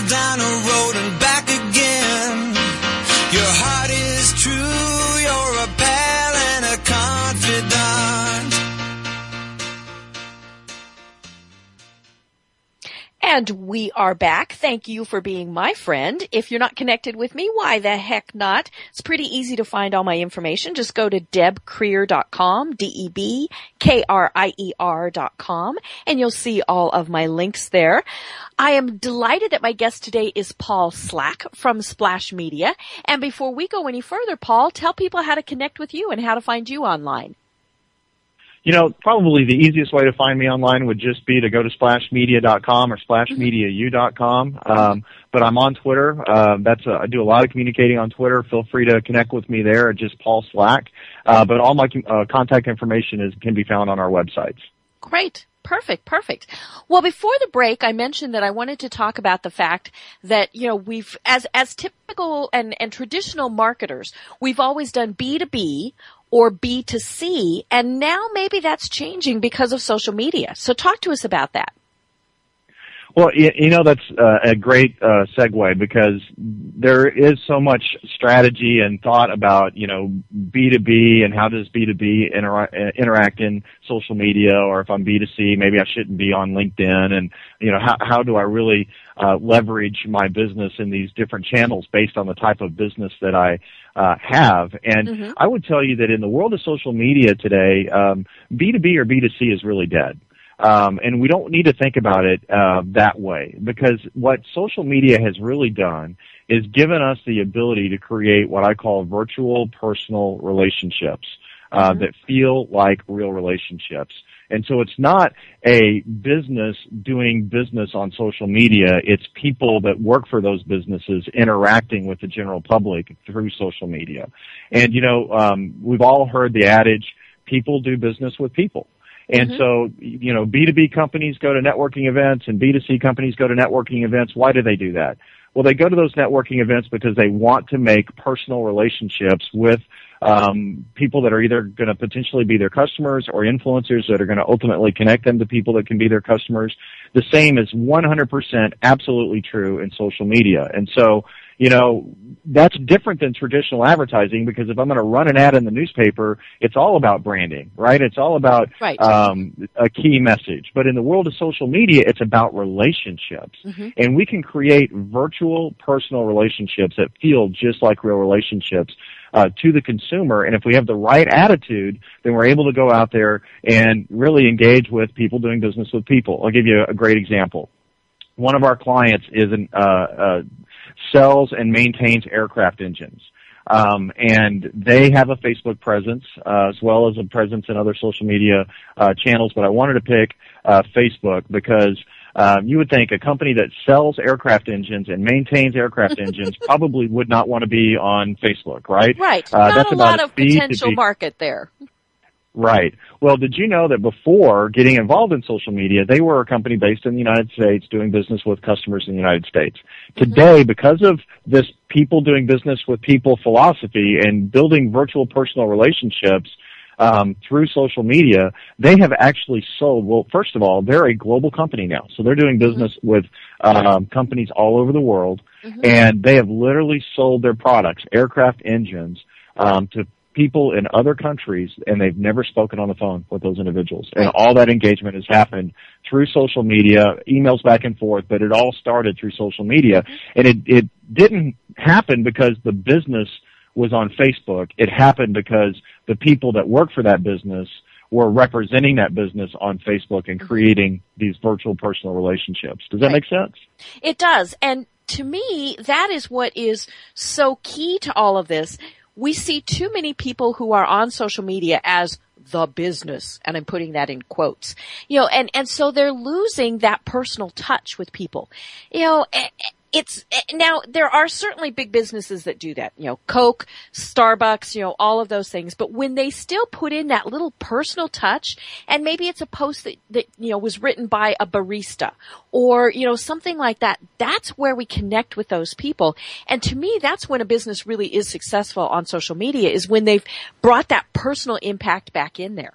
And we are back. Thank you for being my friend. If you're not connected with me, why the heck not? It's pretty easy to find all my information. Just go to debkrier.com, D-E-B-K-R-I-E-R dot com, and you'll see all of my links there. I am delighted that my guest today is Paul Slack from Splash Media. And before we go any further, Paul, tell people how to connect with you and how to find you online. You know, probably the easiest way to find me online would just be to go to splashmedia.com or splashmediau.com. Um, but I'm on Twitter. Uh, that's a, I do a lot of communicating on Twitter. Feel free to connect with me there just Paul Slack. Uh, but all my uh, contact information is can be found on our websites. Great. Perfect, perfect. Well, before the break, I mentioned that I wanted to talk about the fact that, you know, we've, as, as typical and, and traditional marketers, we've always done B2B or B2C, and now maybe that's changing because of social media. So talk to us about that. Well, you, you know that's uh, a great uh, segue because there is so much strategy and thought about you know B two B and how does B two B interact in social media, or if I'm B two C, maybe I shouldn't be on LinkedIn, and you know how how do I really uh, leverage my business in these different channels based on the type of business that I uh, have. And mm-hmm. I would tell you that in the world of social media today, um, B two B or B two C is really dead. Um, and we don't need to think about it uh, that way because what social media has really done is given us the ability to create what I call virtual personal relationships uh, mm-hmm. that feel like real relationships. And so it's not a business doing business on social media. It's people that work for those businesses interacting with the general public through social media. And you know, um, we've all heard the adage, people do business with people. And mm-hmm. so, you know, B2B companies go to networking events and B2C companies go to networking events. Why do they do that? Well, they go to those networking events because they want to make personal relationships with um, people that are either going to potentially be their customers or influencers that are going to ultimately connect them to people that can be their customers. The same is 100% absolutely true in social media. And so, you know, that's different than traditional advertising because if I'm going to run an ad in the newspaper, it's all about branding, right? It's all about right. um, a key message. But in the world of social media, it's about relationships. Mm-hmm. And we can create virtual personal relationships that feel just like real relationships uh, to the consumer. And if we have the right attitude, then we're able to go out there and really engage with people doing business with people. I'll give you a great example. One of our clients is an, uh, uh, sells and maintains aircraft engines. Um, and they have a Facebook presence uh, as well as a presence in other social media uh, channels. But I wanted to pick uh, Facebook because um, you would think a company that sells aircraft engines and maintains aircraft engines probably would not want to be on Facebook, right? Right. Uh, not that's a lot of potential market there. Right. Well, did you know that before getting involved in social media, they were a company based in the United States doing business with customers in the United States. Mm-hmm. Today, because of this people doing business with people philosophy and building virtual personal relationships, um, through social media, they have actually sold. Well, first of all, they're a global company now, so they're doing business mm-hmm. with um, companies all over the world, mm-hmm. and they have literally sold their products, aircraft engines, um, to people in other countries and they've never spoken on the phone with those individuals. And all that engagement has happened through social media, emails back and forth, but it all started through social media. Mm-hmm. And it, it didn't happen because the business was on Facebook. It happened because the people that work for that business were representing that business on Facebook and creating these virtual personal relationships. Does that right. make sense? It does. And to me, that is what is so key to all of this. We see too many people who are on social media as the business, and I'm putting that in quotes. You know, and, and so they're losing that personal touch with people. You know, it's eh, now there are certainly big businesses that do that, you know, Coke, Starbucks, you know, all of those things. But when they still put in that little personal touch, and maybe it's a post that, that you know was written by a barista or you know something like that, that's where we connect with those people. And to me, that's when a business really is successful on social media is when they've brought that personal impact back in there.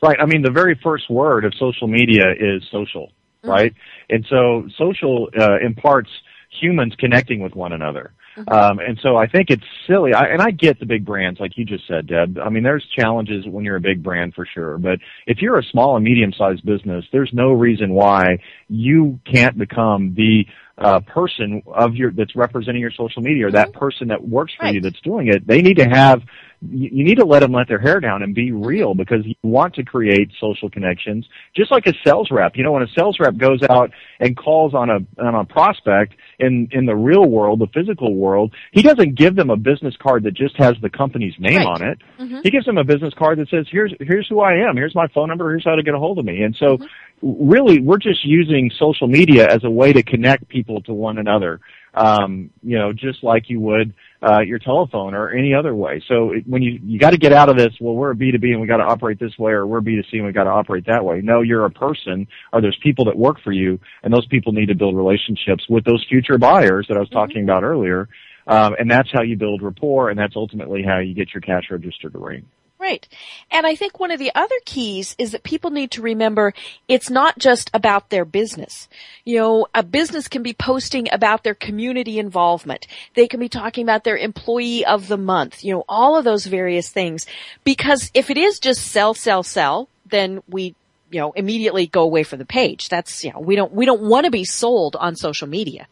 Right. I mean, the very first word of social media is social mm-hmm. right? And so social uh, imparts humans connecting with one another. Mm-hmm. Um, and so I think it's silly. I, and I get the big brands, like you just said, Deb. I mean, there's challenges when you're a big brand for sure. But if you're a small and medium sized business, there's no reason why you can't become the uh, person of your that's representing your social media or that mm-hmm. person that works for right. you that's doing it. They need to have you need to let them let their hair down and be real because you want to create social connections. Just like a sales rep, you know, when a sales rep goes out and calls on a on a prospect in in the real world, the physical world, he doesn't give them a business card that just has the company's name right. on it. Mm-hmm. He gives them a business card that says, "Here's here's who I am. Here's my phone number. Here's how to get a hold of me." And so, mm-hmm. Really, we're just using social media as a way to connect people to one another. Um, you know, just like you would uh, your telephone or any other way. So it, when you you got to get out of this, well, we're a B two B and we got to operate this way, or we're B two C and we got to operate that way. No, you're a person, or there's people that work for you, and those people need to build relationships with those future buyers that I was mm-hmm. talking about earlier. Um, and that's how you build rapport, and that's ultimately how you get your cash register to ring. Right. And I think one of the other keys is that people need to remember it's not just about their business. You know, a business can be posting about their community involvement. They can be talking about their employee of the month, you know, all of those various things. Because if it is just sell, sell, sell, then we you know, immediately go away from the page. That's, you know, we don't, we don't want to be sold on social media.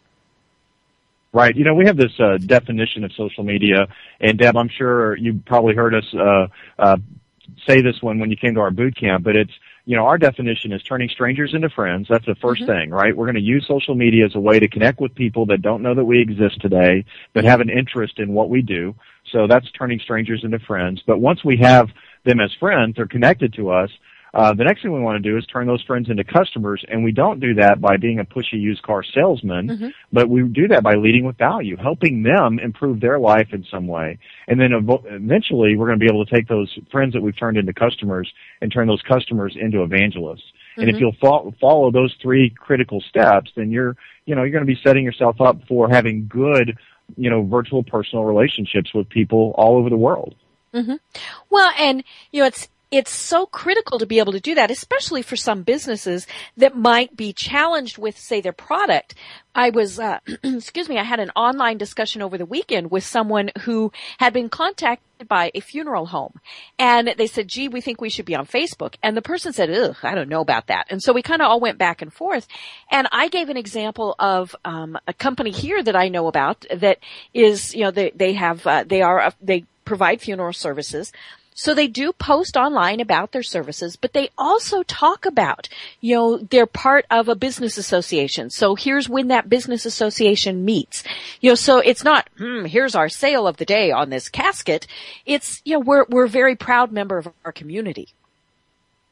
Right. You know, we have this uh, definition of social media, and Deb, I'm sure you probably heard us uh, uh, say this one when you came to our boot camp, but it's you know, our definition is turning strangers into friends. That's the 1st mm-hmm. thing, right? We're going to use social media as a way to connect with people that don't know that we exist today, but have an interest in what we do. So that's turning strangers into friends. But once we have them as friends, they're connected to us, uh, the next thing we want to do is turn those friends into customers, and we don't do that by being a pushy used car salesman, mm-hmm. but we do that by leading with value, helping them improve their life in some way. And then ev- eventually, we're going to be able to take those friends that we've turned into customers and turn those customers into evangelists. Mm-hmm. And if mm-hmm. you'll fo- follow those three critical steps, then you're, you know, you're going to be setting yourself up for having good, you know, virtual personal relationships with people all over the world. Mm-hmm. Well, and you know, it's it's so critical to be able to do that, especially for some businesses that might be challenged with, say, their product. I was, uh, excuse me, I had an online discussion over the weekend with someone who had been contacted by a funeral home. And they said, gee, we think we should be on Facebook. And the person said, ugh, I don't know about that. And so we kind of all went back and forth. And I gave an example of, um, a company here that I know about that is, you know, they, they have, uh, they are, they provide funeral services so they do post online about their services, but they also talk about, you know, they're part of a business association. So here's when that business association meets. You know, so it's not, hmm, here's our sale of the day on this casket. It's, you know, we're, we're a very proud member of our community.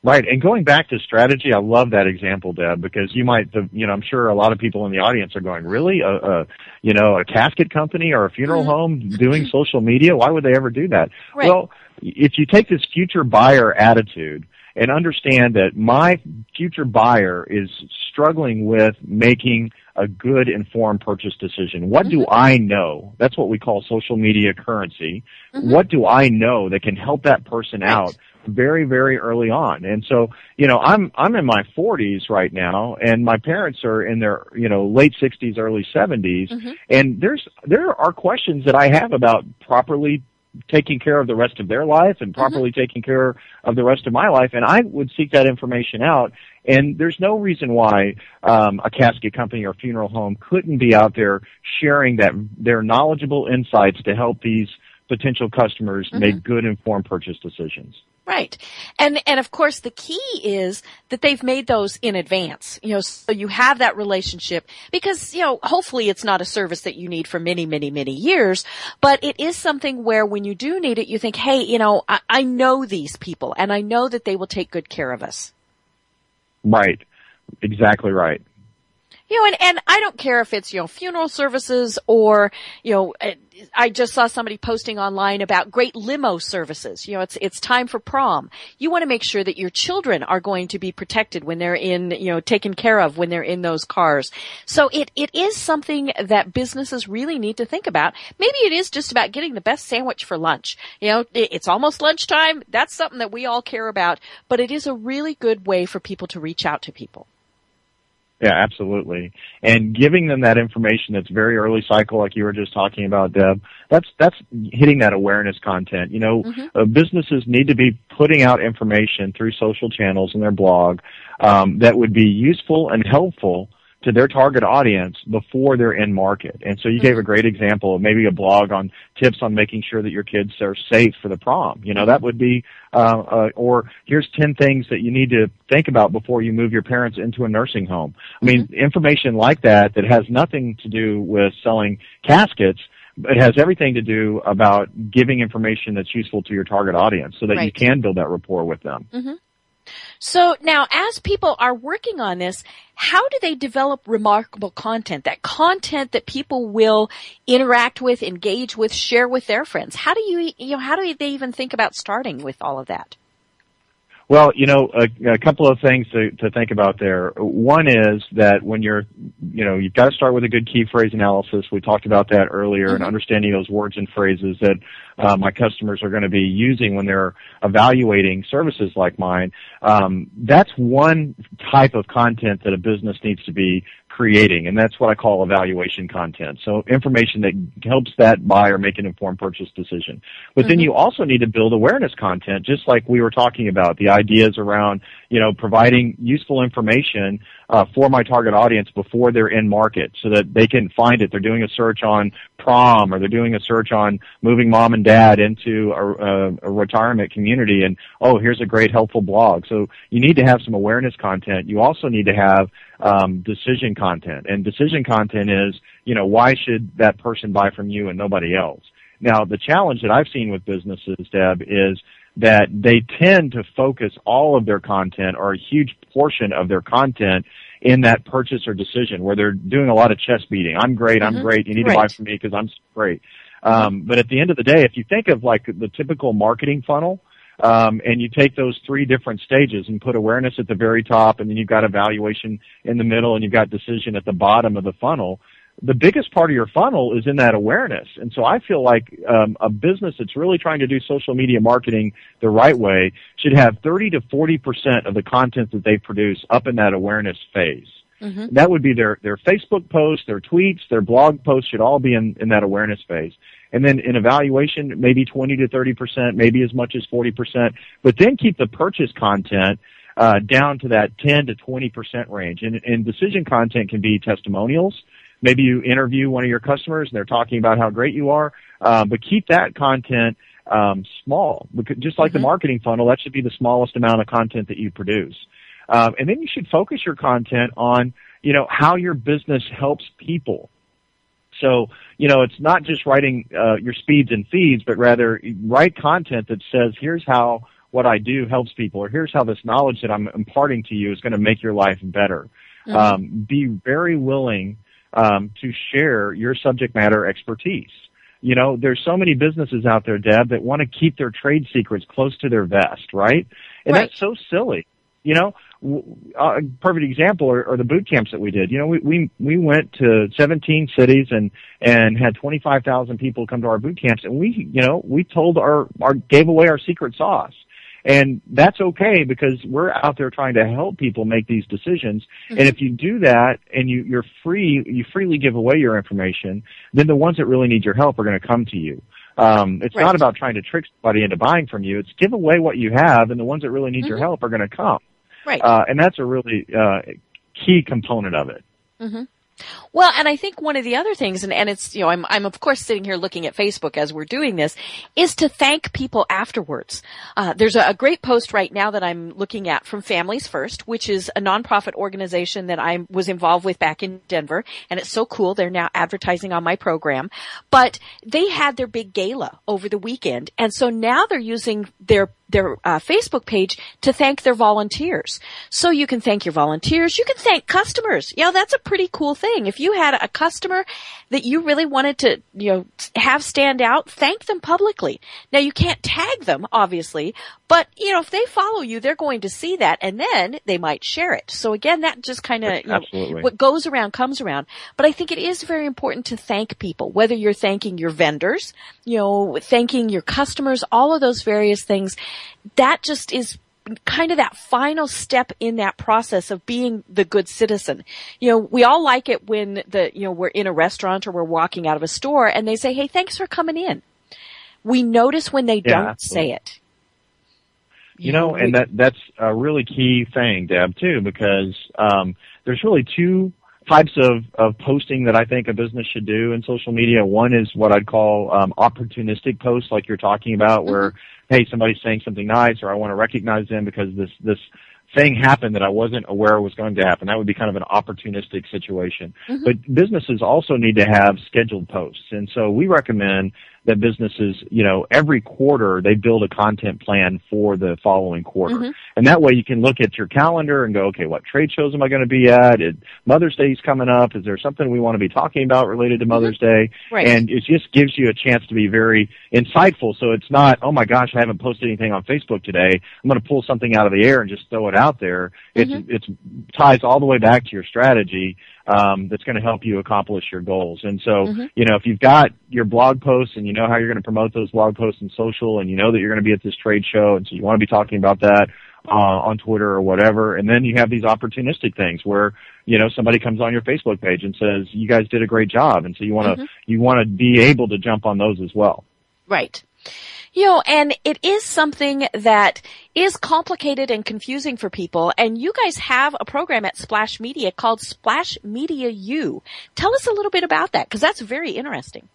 Right, and going back to strategy, I love that example, Deb, because you might, you know, I'm sure a lot of people in the audience are going, really, a, a you know, a casket company or a funeral mm-hmm. home doing social media? Why would they ever do that? Right. Well, if you take this future buyer attitude and understand that my future buyer is struggling with making a good informed purchase decision. What mm-hmm. do I know? That's what we call social media currency. Mm-hmm. What do I know that can help that person right. out very, very early on? And so, you know, I'm, I'm in my forties right now and my parents are in their, you know, late sixties, early 70s mm-hmm. And there's, there are questions that I have about properly taking care of the rest of their life and mm-hmm. properly mm-hmm. taking care of the rest of my life. And I would seek that information out. And there's no reason why um, a casket company or funeral home couldn't be out there sharing that their knowledgeable insights to help these potential customers mm-hmm. make good informed purchase decisions. Right. And, and of course the key is that they've made those in advance, you know, so you have that relationship because, you know, hopefully it's not a service that you need for many, many, many years, but it is something where when you do need it, you think, hey, you know, I, I know these people and I know that they will take good care of us. Right. Exactly right. You know, and, and I don't care if it's, you know, funeral services or, you know, uh, I just saw somebody posting online about great limo services. You know, it's, it's time for prom. You want to make sure that your children are going to be protected when they're in, you know, taken care of when they're in those cars. So it, it is something that businesses really need to think about. Maybe it is just about getting the best sandwich for lunch. You know, it's almost lunchtime. That's something that we all care about, but it is a really good way for people to reach out to people. Yeah, absolutely. And giving them that information that's very early cycle, like you were just talking about, Deb, that's that's hitting that awareness content. You know, mm-hmm. uh, businesses need to be putting out information through social channels and their blog um, that would be useful and helpful to their target audience before they're in market. And so you gave a mm-hmm. great example of maybe a blog on tips on making sure that your kids are safe for the prom. You know, that would be, uh, uh, or here's 10 things that you need to think about before you move your parents into a nursing home. I mean, mm-hmm. information like that that has nothing to do with selling caskets, it has everything to do about giving information that's useful to your target audience so that right. you can build that rapport with them. Mm-hmm. So now as people are working on this, how do they develop remarkable content? That content that people will interact with, engage with, share with their friends. How do you, you know, how do they even think about starting with all of that? Well, you know, a, a couple of things to, to think about there. One is that when you're, you know, you've got to start with a good key phrase analysis. We talked about that earlier mm-hmm. and understanding those words and phrases that uh, my customers are going to be using when they're evaluating services like mine. Um, that's one type of content that a business needs to be creating, and that's what I call evaluation content. So information that helps that buyer make an informed purchase decision. But mm-hmm. then you also need to build awareness content, just like we were talking about, the ideas around, you know, providing useful information uh, for my target audience before they're in market so that they can find it. They're doing a search on prom or they're doing a search on moving mom and dad into a, a, a retirement community and, oh, here's a great helpful blog. So you need to have some awareness content. You also need to have um, decision content. And decision content is, you know, why should that person buy from you and nobody else? Now, the challenge that I've seen with businesses, Deb, is that they tend to focus all of their content or a huge portion of their content in that purchase or decision where they're doing a lot of chest beating. I'm great. I'm mm-hmm. great. You need right. to buy from me because I'm great. Um, but at the end of the day, if you think of like the typical marketing funnel, um, and you take those three different stages and put awareness at the very top, and then you've got evaluation in the middle, and you've got decision at the bottom of the funnel the biggest part of your funnel is in that awareness. And so I feel like um, a business that's really trying to do social media marketing the right way should have 30 to 40 percent of the content that they produce up in that awareness phase. Mm-hmm. That would be their their Facebook posts, their tweets, their blog posts should all be in, in that awareness phase. And then in evaluation, maybe 20 to 30 percent, maybe as much as 40 percent. But then keep the purchase content uh, down to that 10 to 20 percent range. And, and decision content can be testimonials maybe you interview one of your customers and they're talking about how great you are, uh, but keep that content um, small. Just like mm-hmm. the marketing funnel, that should be the smallest amount of content that you produce. Um, and then you should focus your content on, you know, how your business helps people. So, you know, it's not just writing uh, your speeds and feeds, but rather write content that says, here's how what I do helps people, or here's how this knowledge that I'm imparting to you is going to make your life better. Mm-hmm. Um, be very willing um, to share your subject matter expertise. You know, there's so many businesses out there, Deb, that want to keep their trade secrets close to their vest, right? And right. that's so silly. You know, a perfect example are, are the boot camps that we did. You know, we we we went to 17 cities and and had 25,000 people come to our boot camps, and we you know we told our our gave away our secret sauce. And that's okay because we're out there trying to help people make these decisions. Mm-hmm. And if you do that and you, you're free, you freely give away your information, then the ones that really need your help are going to come to you. Um, it's right. not about trying to trick somebody into buying from you. It's give away what you have, and the ones that really need mm-hmm. your help are going to come. Right. Uh, and that's a really uh, key component of it. Mm-hmm. Well, and I think one of the other things, and, and it's, you know, I'm, I'm of course sitting here looking at Facebook as we're doing this, is to thank people afterwards. Uh, there's a, a, great post right now that I'm looking at from Families First, which is a nonprofit organization that I was involved with back in Denver, and it's so cool. They're now advertising on my program, but they had their big gala over the weekend, and so now they're using their their uh, Facebook page to thank their volunteers. So you can thank your volunteers. You can thank customers. Yeah, that's a pretty cool thing. If you had a customer that you really wanted to, you know, have stand out, thank them publicly. Now you can't tag them, obviously, but you know, if they follow you, they're going to see that and then they might share it. So again, that just kind of, you know, what goes around comes around. But I think it is very important to thank people, whether you're thanking your vendors, you know, thanking your customers, all of those various things that just is kind of that final step in that process of being the good citizen. You know, we all like it when the, you know, we're in a restaurant or we're walking out of a store and they say, Hey, thanks for coming in. We notice when they yeah, don't absolutely. say it. You, you know, know, and that, that's a really key thing, Deb, too, because, um, there's really two types of, of posting that I think a business should do in social media. One is what I'd call um, opportunistic posts, like you're talking about, where mm-hmm hey, somebody's saying something nice, or I want to recognize them because this this thing happened that I wasn't aware was going to happen. That would be kind of an opportunistic situation. Mm-hmm. But businesses also need to have scheduled posts, and so we recommend that businesses, you know, every quarter they build a content plan for the following quarter. Mm-hmm. And that way you can look at your calendar and go, okay, what trade shows am I going to be at? It, Mother's Day is coming up. Is there something we want to be talking about related to Mother's mm-hmm. Day? Right. And it just gives you a chance to be very insightful. So it's not, oh my gosh, I haven't posted anything on Facebook today. I'm going to pull something out of the air and just throw it out there. Mm-hmm. It's, it's ties all the way back to your strategy um, that's going to help you accomplish your goals. And so, mm-hmm. you know, if you've got your blog posts and you know how you're going to promote those blog posts in social and you know that you're going to be at this trade show and so you want to be talking about that uh, on Twitter or whatever, and then you have these opportunistic things where you know somebody comes on your Facebook page and says you guys did a great job, and so you want to mm-hmm. you want to be able to jump on those as well. Right. You know, and it is something that is complicated and confusing for people. And you guys have a program at Splash Media called Splash Media U. Tell us a little bit about that because that's very interesting.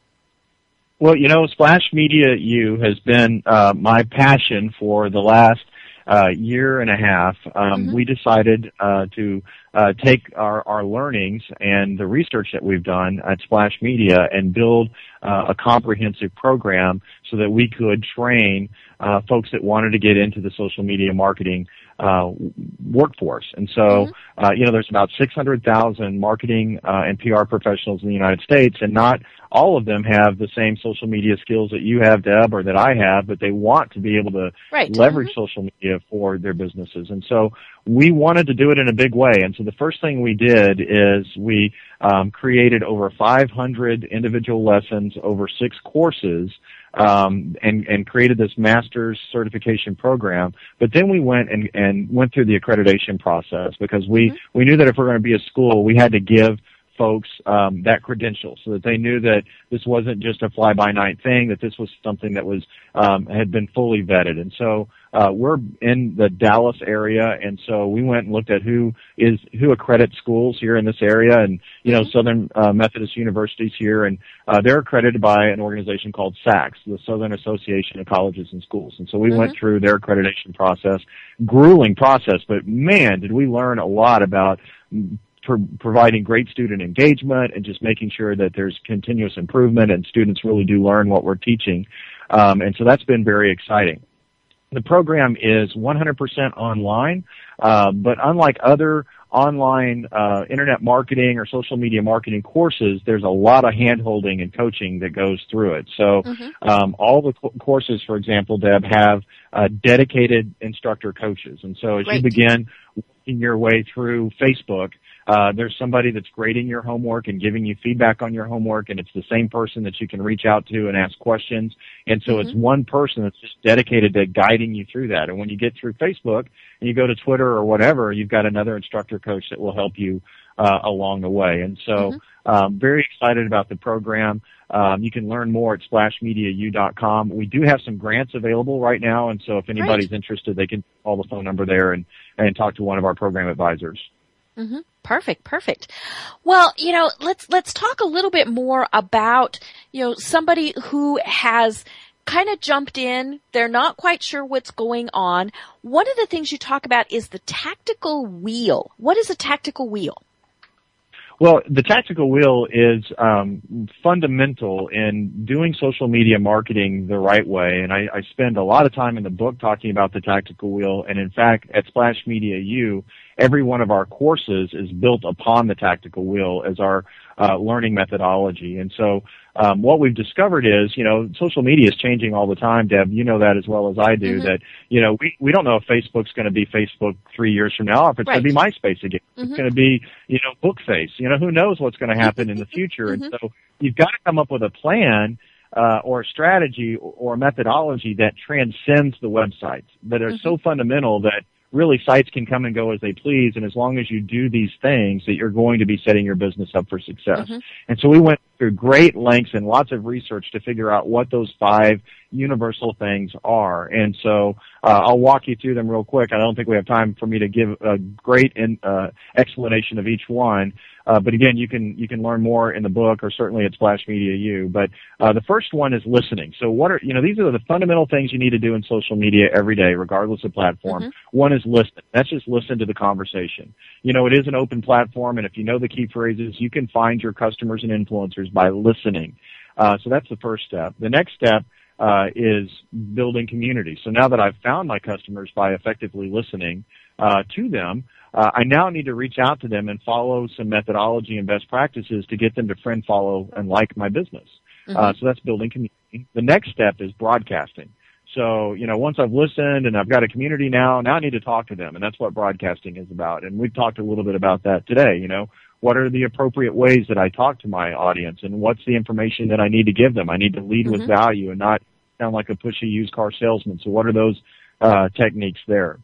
Well, you know, Splash Media U has been uh, my passion for the last uh, year and a half. Um, mm-hmm. We decided uh, to uh, take our, our learnings and the research that we've done at Splash Media and build uh, a comprehensive program so that we could train uh, folks that wanted to get into the social media marketing uh, workforce. And so, mm-hmm. uh, you know, there's about 600,000 marketing uh, and PR professionals in the United States, and not all of them have the same social media skills that you have, Deb, or that I have, but they want to be able to right. leverage mm-hmm. social media for their businesses. And so we wanted to do it in a big way. And so the first thing we did is we um, created over 500 individual lessons over six courses um, and, and created this master's certification program. But then we went and, and went through the accreditation process because we, mm-hmm. we knew that if we're going to be a school, we had to give folks um, that credential so that they knew that this wasn't just a fly by night thing that this was something that was um, had been fully vetted. And so uh, we're in the Dallas area and so we went and looked at who is who accredits schools here in this area and you know Southern uh, Methodist universities here. And uh, they're accredited by an organization called SACS the Southern Association of Colleges and Schools. And so we mm-hmm. went through their accreditation process grueling process. But man did we learn a lot about pro- providing great student engagement and just making sure that there's continuous improvement and students really do learn what we're teaching. Um, and so that's been very exciting. The program is 100% online, uh, but unlike other online uh, internet marketing or social media marketing courses, there's a lot of handholding and coaching that goes through it. So mm-hmm. um, all the co- courses, for example, Deb, have uh, dedicated instructor coaches. And so as you begin working your way through Facebook, uh, there's somebody that's grading your homework and giving you feedback on your homework, and it's the same person that you can reach out to and ask questions. And so mm-hmm. it's one person that's just dedicated to guiding you through that. And when you get through Facebook and you go to Twitter or whatever, you've got another instructor coach that will help you uh, along the way. And so, mm-hmm. um, very excited about the program. Um, you can learn more at splashmediau.com. We do have some grants available right now, and so if anybody's interested, they can call the phone number there and, and talk to one of our program advisors. Mm-hmm. Perfect, perfect. Well, you know, let's let's talk a little bit more about you know somebody who has kind of jumped in. They're not quite sure what's going on. One of the things you talk about is the tactical wheel. What is a tactical wheel? Well, the tactical wheel is um, fundamental in doing social media marketing the right way, and I, I, spend a lot of time in the book talking about the tactical wheel. And in fact, at Splash Media U, every one of our courses is built upon the tactical wheel as our uh, learning methodology. And so um, what we've discovered is, you know, social media is changing all the time, Deb. You know that as well as I do. Mm-hmm. That you know, we we don't know if Facebook's going to be Facebook three years from now, if it's right. going to be MySpace again. Mm-hmm. It's going to be, you know, Bookface. You know, who knows what's going to happen in the future? Mm-hmm. And so you've got to come up with a plan. Uh, or a strategy or a methodology that transcends the websites that are so mm-hmm. fundamental that really sites can come and go as they please and as long as you do these things that you're going to be setting your business up for success. Mm-hmm. And so we went through great lengths and lots of research to figure out what those five universal things are. And so uh, I'll walk you through them real quick. I don't think we have time for me to give a great in, uh, explanation of each one. Uh, but again, you can you can learn more in the book or certainly at Splash Media U. But uh, the first one is listening. So what are you know these are the fundamental things you need to do in social media every day, regardless of platform. Mm-hmm. One is listen. That's just listen to the conversation. You know, it is an open platform, and if you know the key phrases, you can find your customers and influencers by listening. Uh, so that's the first step. The next step uh, is building community. So now that I've found my customers by effectively listening uh, to them, uh, I now need to reach out to them and follow some methodology and best practices to get them to friend, follow, and like my business. Mm-hmm. Uh, so that's building community. The next step is broadcasting. So, you know, once I've listened and I've got a community now, now I need to talk to them. And that's what broadcasting is about. And we've talked a little bit about that today. You know, what are the appropriate ways that I talk to my audience and what's the information that I need to give them? I need to lead mm-hmm. with value and not sound like a pushy used car salesman. So what are those, uh, techniques there?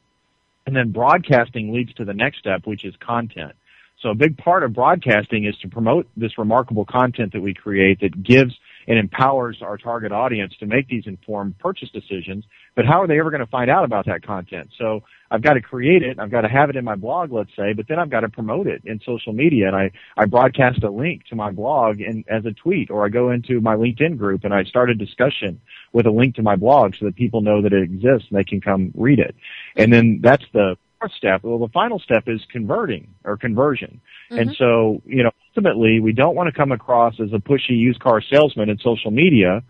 And then broadcasting leads to the next step, which is content. So a big part of broadcasting is to promote this remarkable content that we create that gives and empowers our target audience to make these informed purchase decisions. But how are they ever going to find out about that content? So I've got to create it. I've got to have it in my blog, let's say, but then I've got to promote it in social media. And I, I broadcast a link to my blog in, as a tweet, or I go into my LinkedIn group and I start a discussion with a link to my blog so that people know that it exists and they can come read it. And then that's the fourth step. Well, the final step is converting or conversion. Mm-hmm. And so, you know, ultimately we don't want to come across as a pushy used car salesman in social media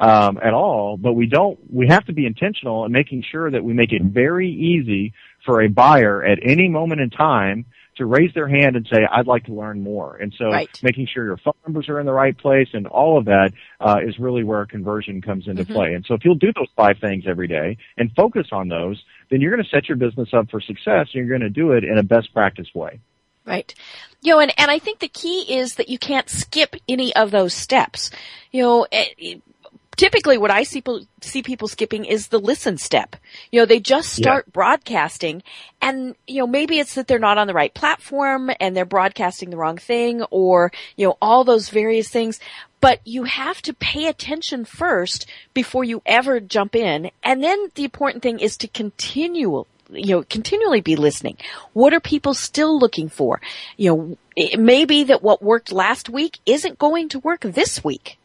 um, at all, but we don't. We have to be intentional in making sure that we make it very easy for a buyer at any moment in time to raise their hand and say, "I'd like to learn more." And so, right. making sure your phone numbers are in the right place and all of that uh, is really where conversion comes into mm-hmm. play. And so, if you'll do those five things every day and focus on those, then you're going to set your business up for success. and You're going to do it in a best practice way. Right. You know, and, and I think the key is that you can't skip any of those steps. You know, eh, typically what I see people, see people skipping is the listen step. You know, they just start yeah. broadcasting and, you know, maybe it's that they're not on the right platform and they're broadcasting the wrong thing or, you know, all those various things. But you have to pay attention first before you ever jump in. And then the important thing is to continue you know, continually be listening. What are people still looking for? You know, it may be that what worked last week isn't going to work this week.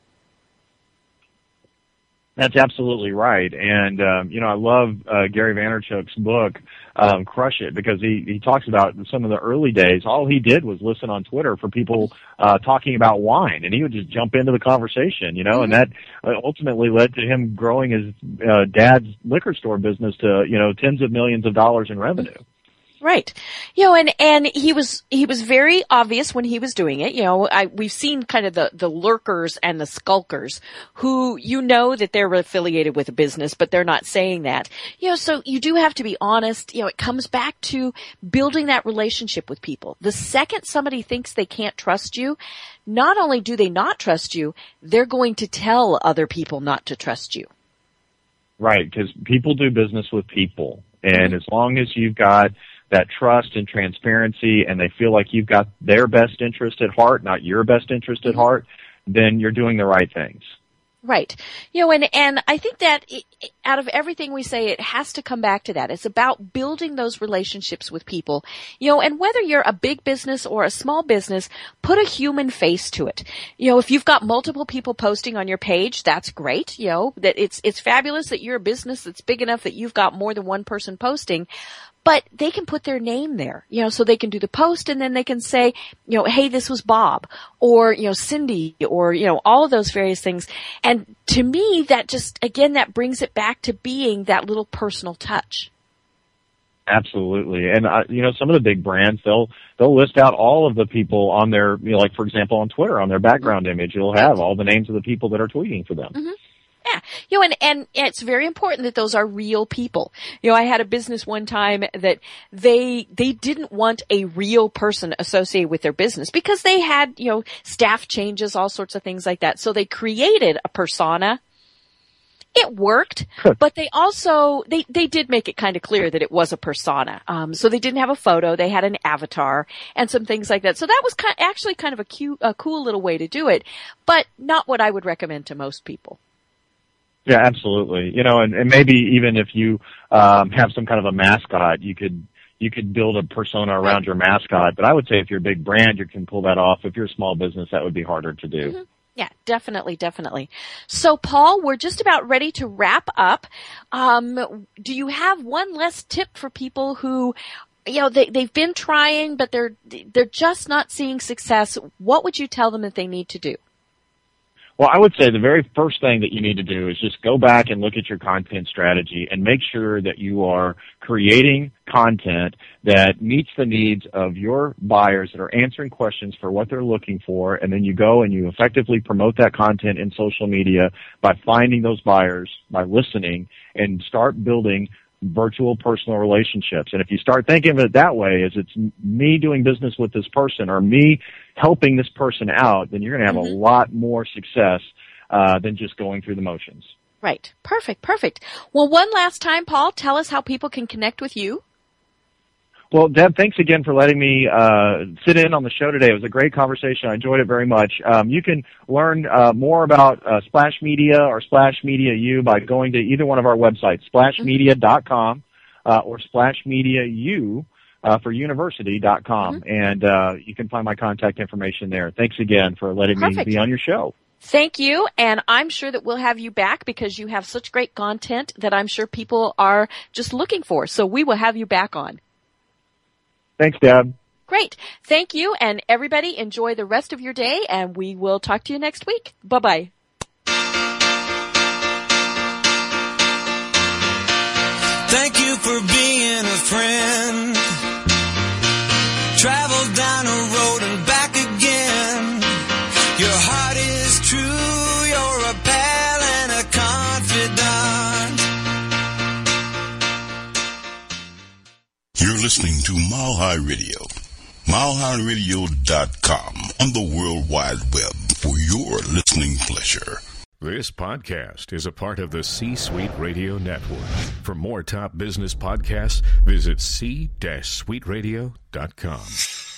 That's absolutely right. And, um, you know, I love uh, Gary Vaynerchuk's book, um, Crush It, because he, he talks about some of the early days. All he did was listen on Twitter for people uh, talking about wine, and he would just jump into the conversation, you know, mm-hmm. and that uh, ultimately led to him growing his uh, dad's liquor store business to, you know, tens of millions of dollars in revenue. Right. You know, and, and he was, he was very obvious when he was doing it. You know, I, we've seen kind of the, the lurkers and the skulkers who you know that they're affiliated with a business, but they're not saying that. You know, so you do have to be honest. You know, it comes back to building that relationship with people. The second somebody thinks they can't trust you, not only do they not trust you, they're going to tell other people not to trust you. Right, because people do business with people. And mm-hmm. as long as you've got that trust and transparency and they feel like you've got their best interest at heart, not your best interest at mm-hmm. heart, then you're doing the right things. Right. You know, and, and I think that it, out of everything we say, it has to come back to that. It's about building those relationships with people. You know, and whether you're a big business or a small business, put a human face to it. You know, if you've got multiple people posting on your page, that's great. You know, that it's, it's fabulous that you're a business that's big enough that you've got more than one person posting but they can put their name there, you know, so they can do the post and then they can say, you know, hey, this was Bob or, you know, Cindy or, you know, all of those various things. And to me, that just, again, that brings it back to being that little personal touch. Absolutely, and uh, you know some of the big brands they'll they'll list out all of the people on their you know like for example on Twitter on their background image it'll have all the names of the people that are tweeting for them. Mm-hmm. Yeah. You know, and, and it's very important that those are real people. You know, I had a business one time that they, they didn't want a real person associated with their business because they had, you know, staff changes, all sorts of things like that. So they created a persona. It worked, but they also, they, they did make it kind of clear that it was a persona. Um, so they didn't have a photo, they had an avatar and some things like that. So that was kind, actually kind of a cute, a cool little way to do it, but not what I would recommend to most people. Yeah, absolutely. You know, and, and maybe even if you um, have some kind of a mascot, you could you could build a persona around your mascot. But I would say if you're a big brand, you can pull that off. If you're a small business, that would be harder to do. Mm-hmm. Yeah, definitely, definitely. So, Paul, we're just about ready to wrap up. Um, do you have one last tip for people who, you know, they they've been trying, but they're they're just not seeing success? What would you tell them that they need to do? Well, I would say the very first thing that you need to do is just go back and look at your content strategy and make sure that you are creating content that meets the needs of your buyers that are answering questions for what they're looking for. And then you go and you effectively promote that content in social media by finding those buyers, by listening and start building virtual personal relationships. And if you start thinking of it that way, as it's me doing business with this person or me helping this person out, then you're going to have mm-hmm. a lot more success uh, than just going through the motions. Right. Perfect. Perfect. Well, one last time, Paul, tell us how people can connect with you. Well, Deb, thanks again for letting me uh, sit in on the show today. It was a great conversation. I enjoyed it very much. Um, you can learn uh, more about uh, Splash Media or Splash Media U by going to either one of our websites, splashmedia.com uh, or splashmediau uh, for university.com. Mm-hmm. And uh, you can find my contact information there. Thanks again for letting Perfect. me be on your show. Thank you, and I'm sure that we'll have you back because you have such great content that I'm sure people are just looking for. So we will have you back on. Thanks, Deb. Great. Thank you, and everybody enjoy the rest of your day, and we will talk to you next week. Bye bye. Thank you for being a friend. Travel down a road and back again. Your heart is true, you're a pal and a confidant. You're listening to Mile High Radio. MileHighRadio.com on the World Wide Web for your listening pleasure. This podcast is a part of the C Suite Radio Network. For more top business podcasts, visit c-suiteradio.com.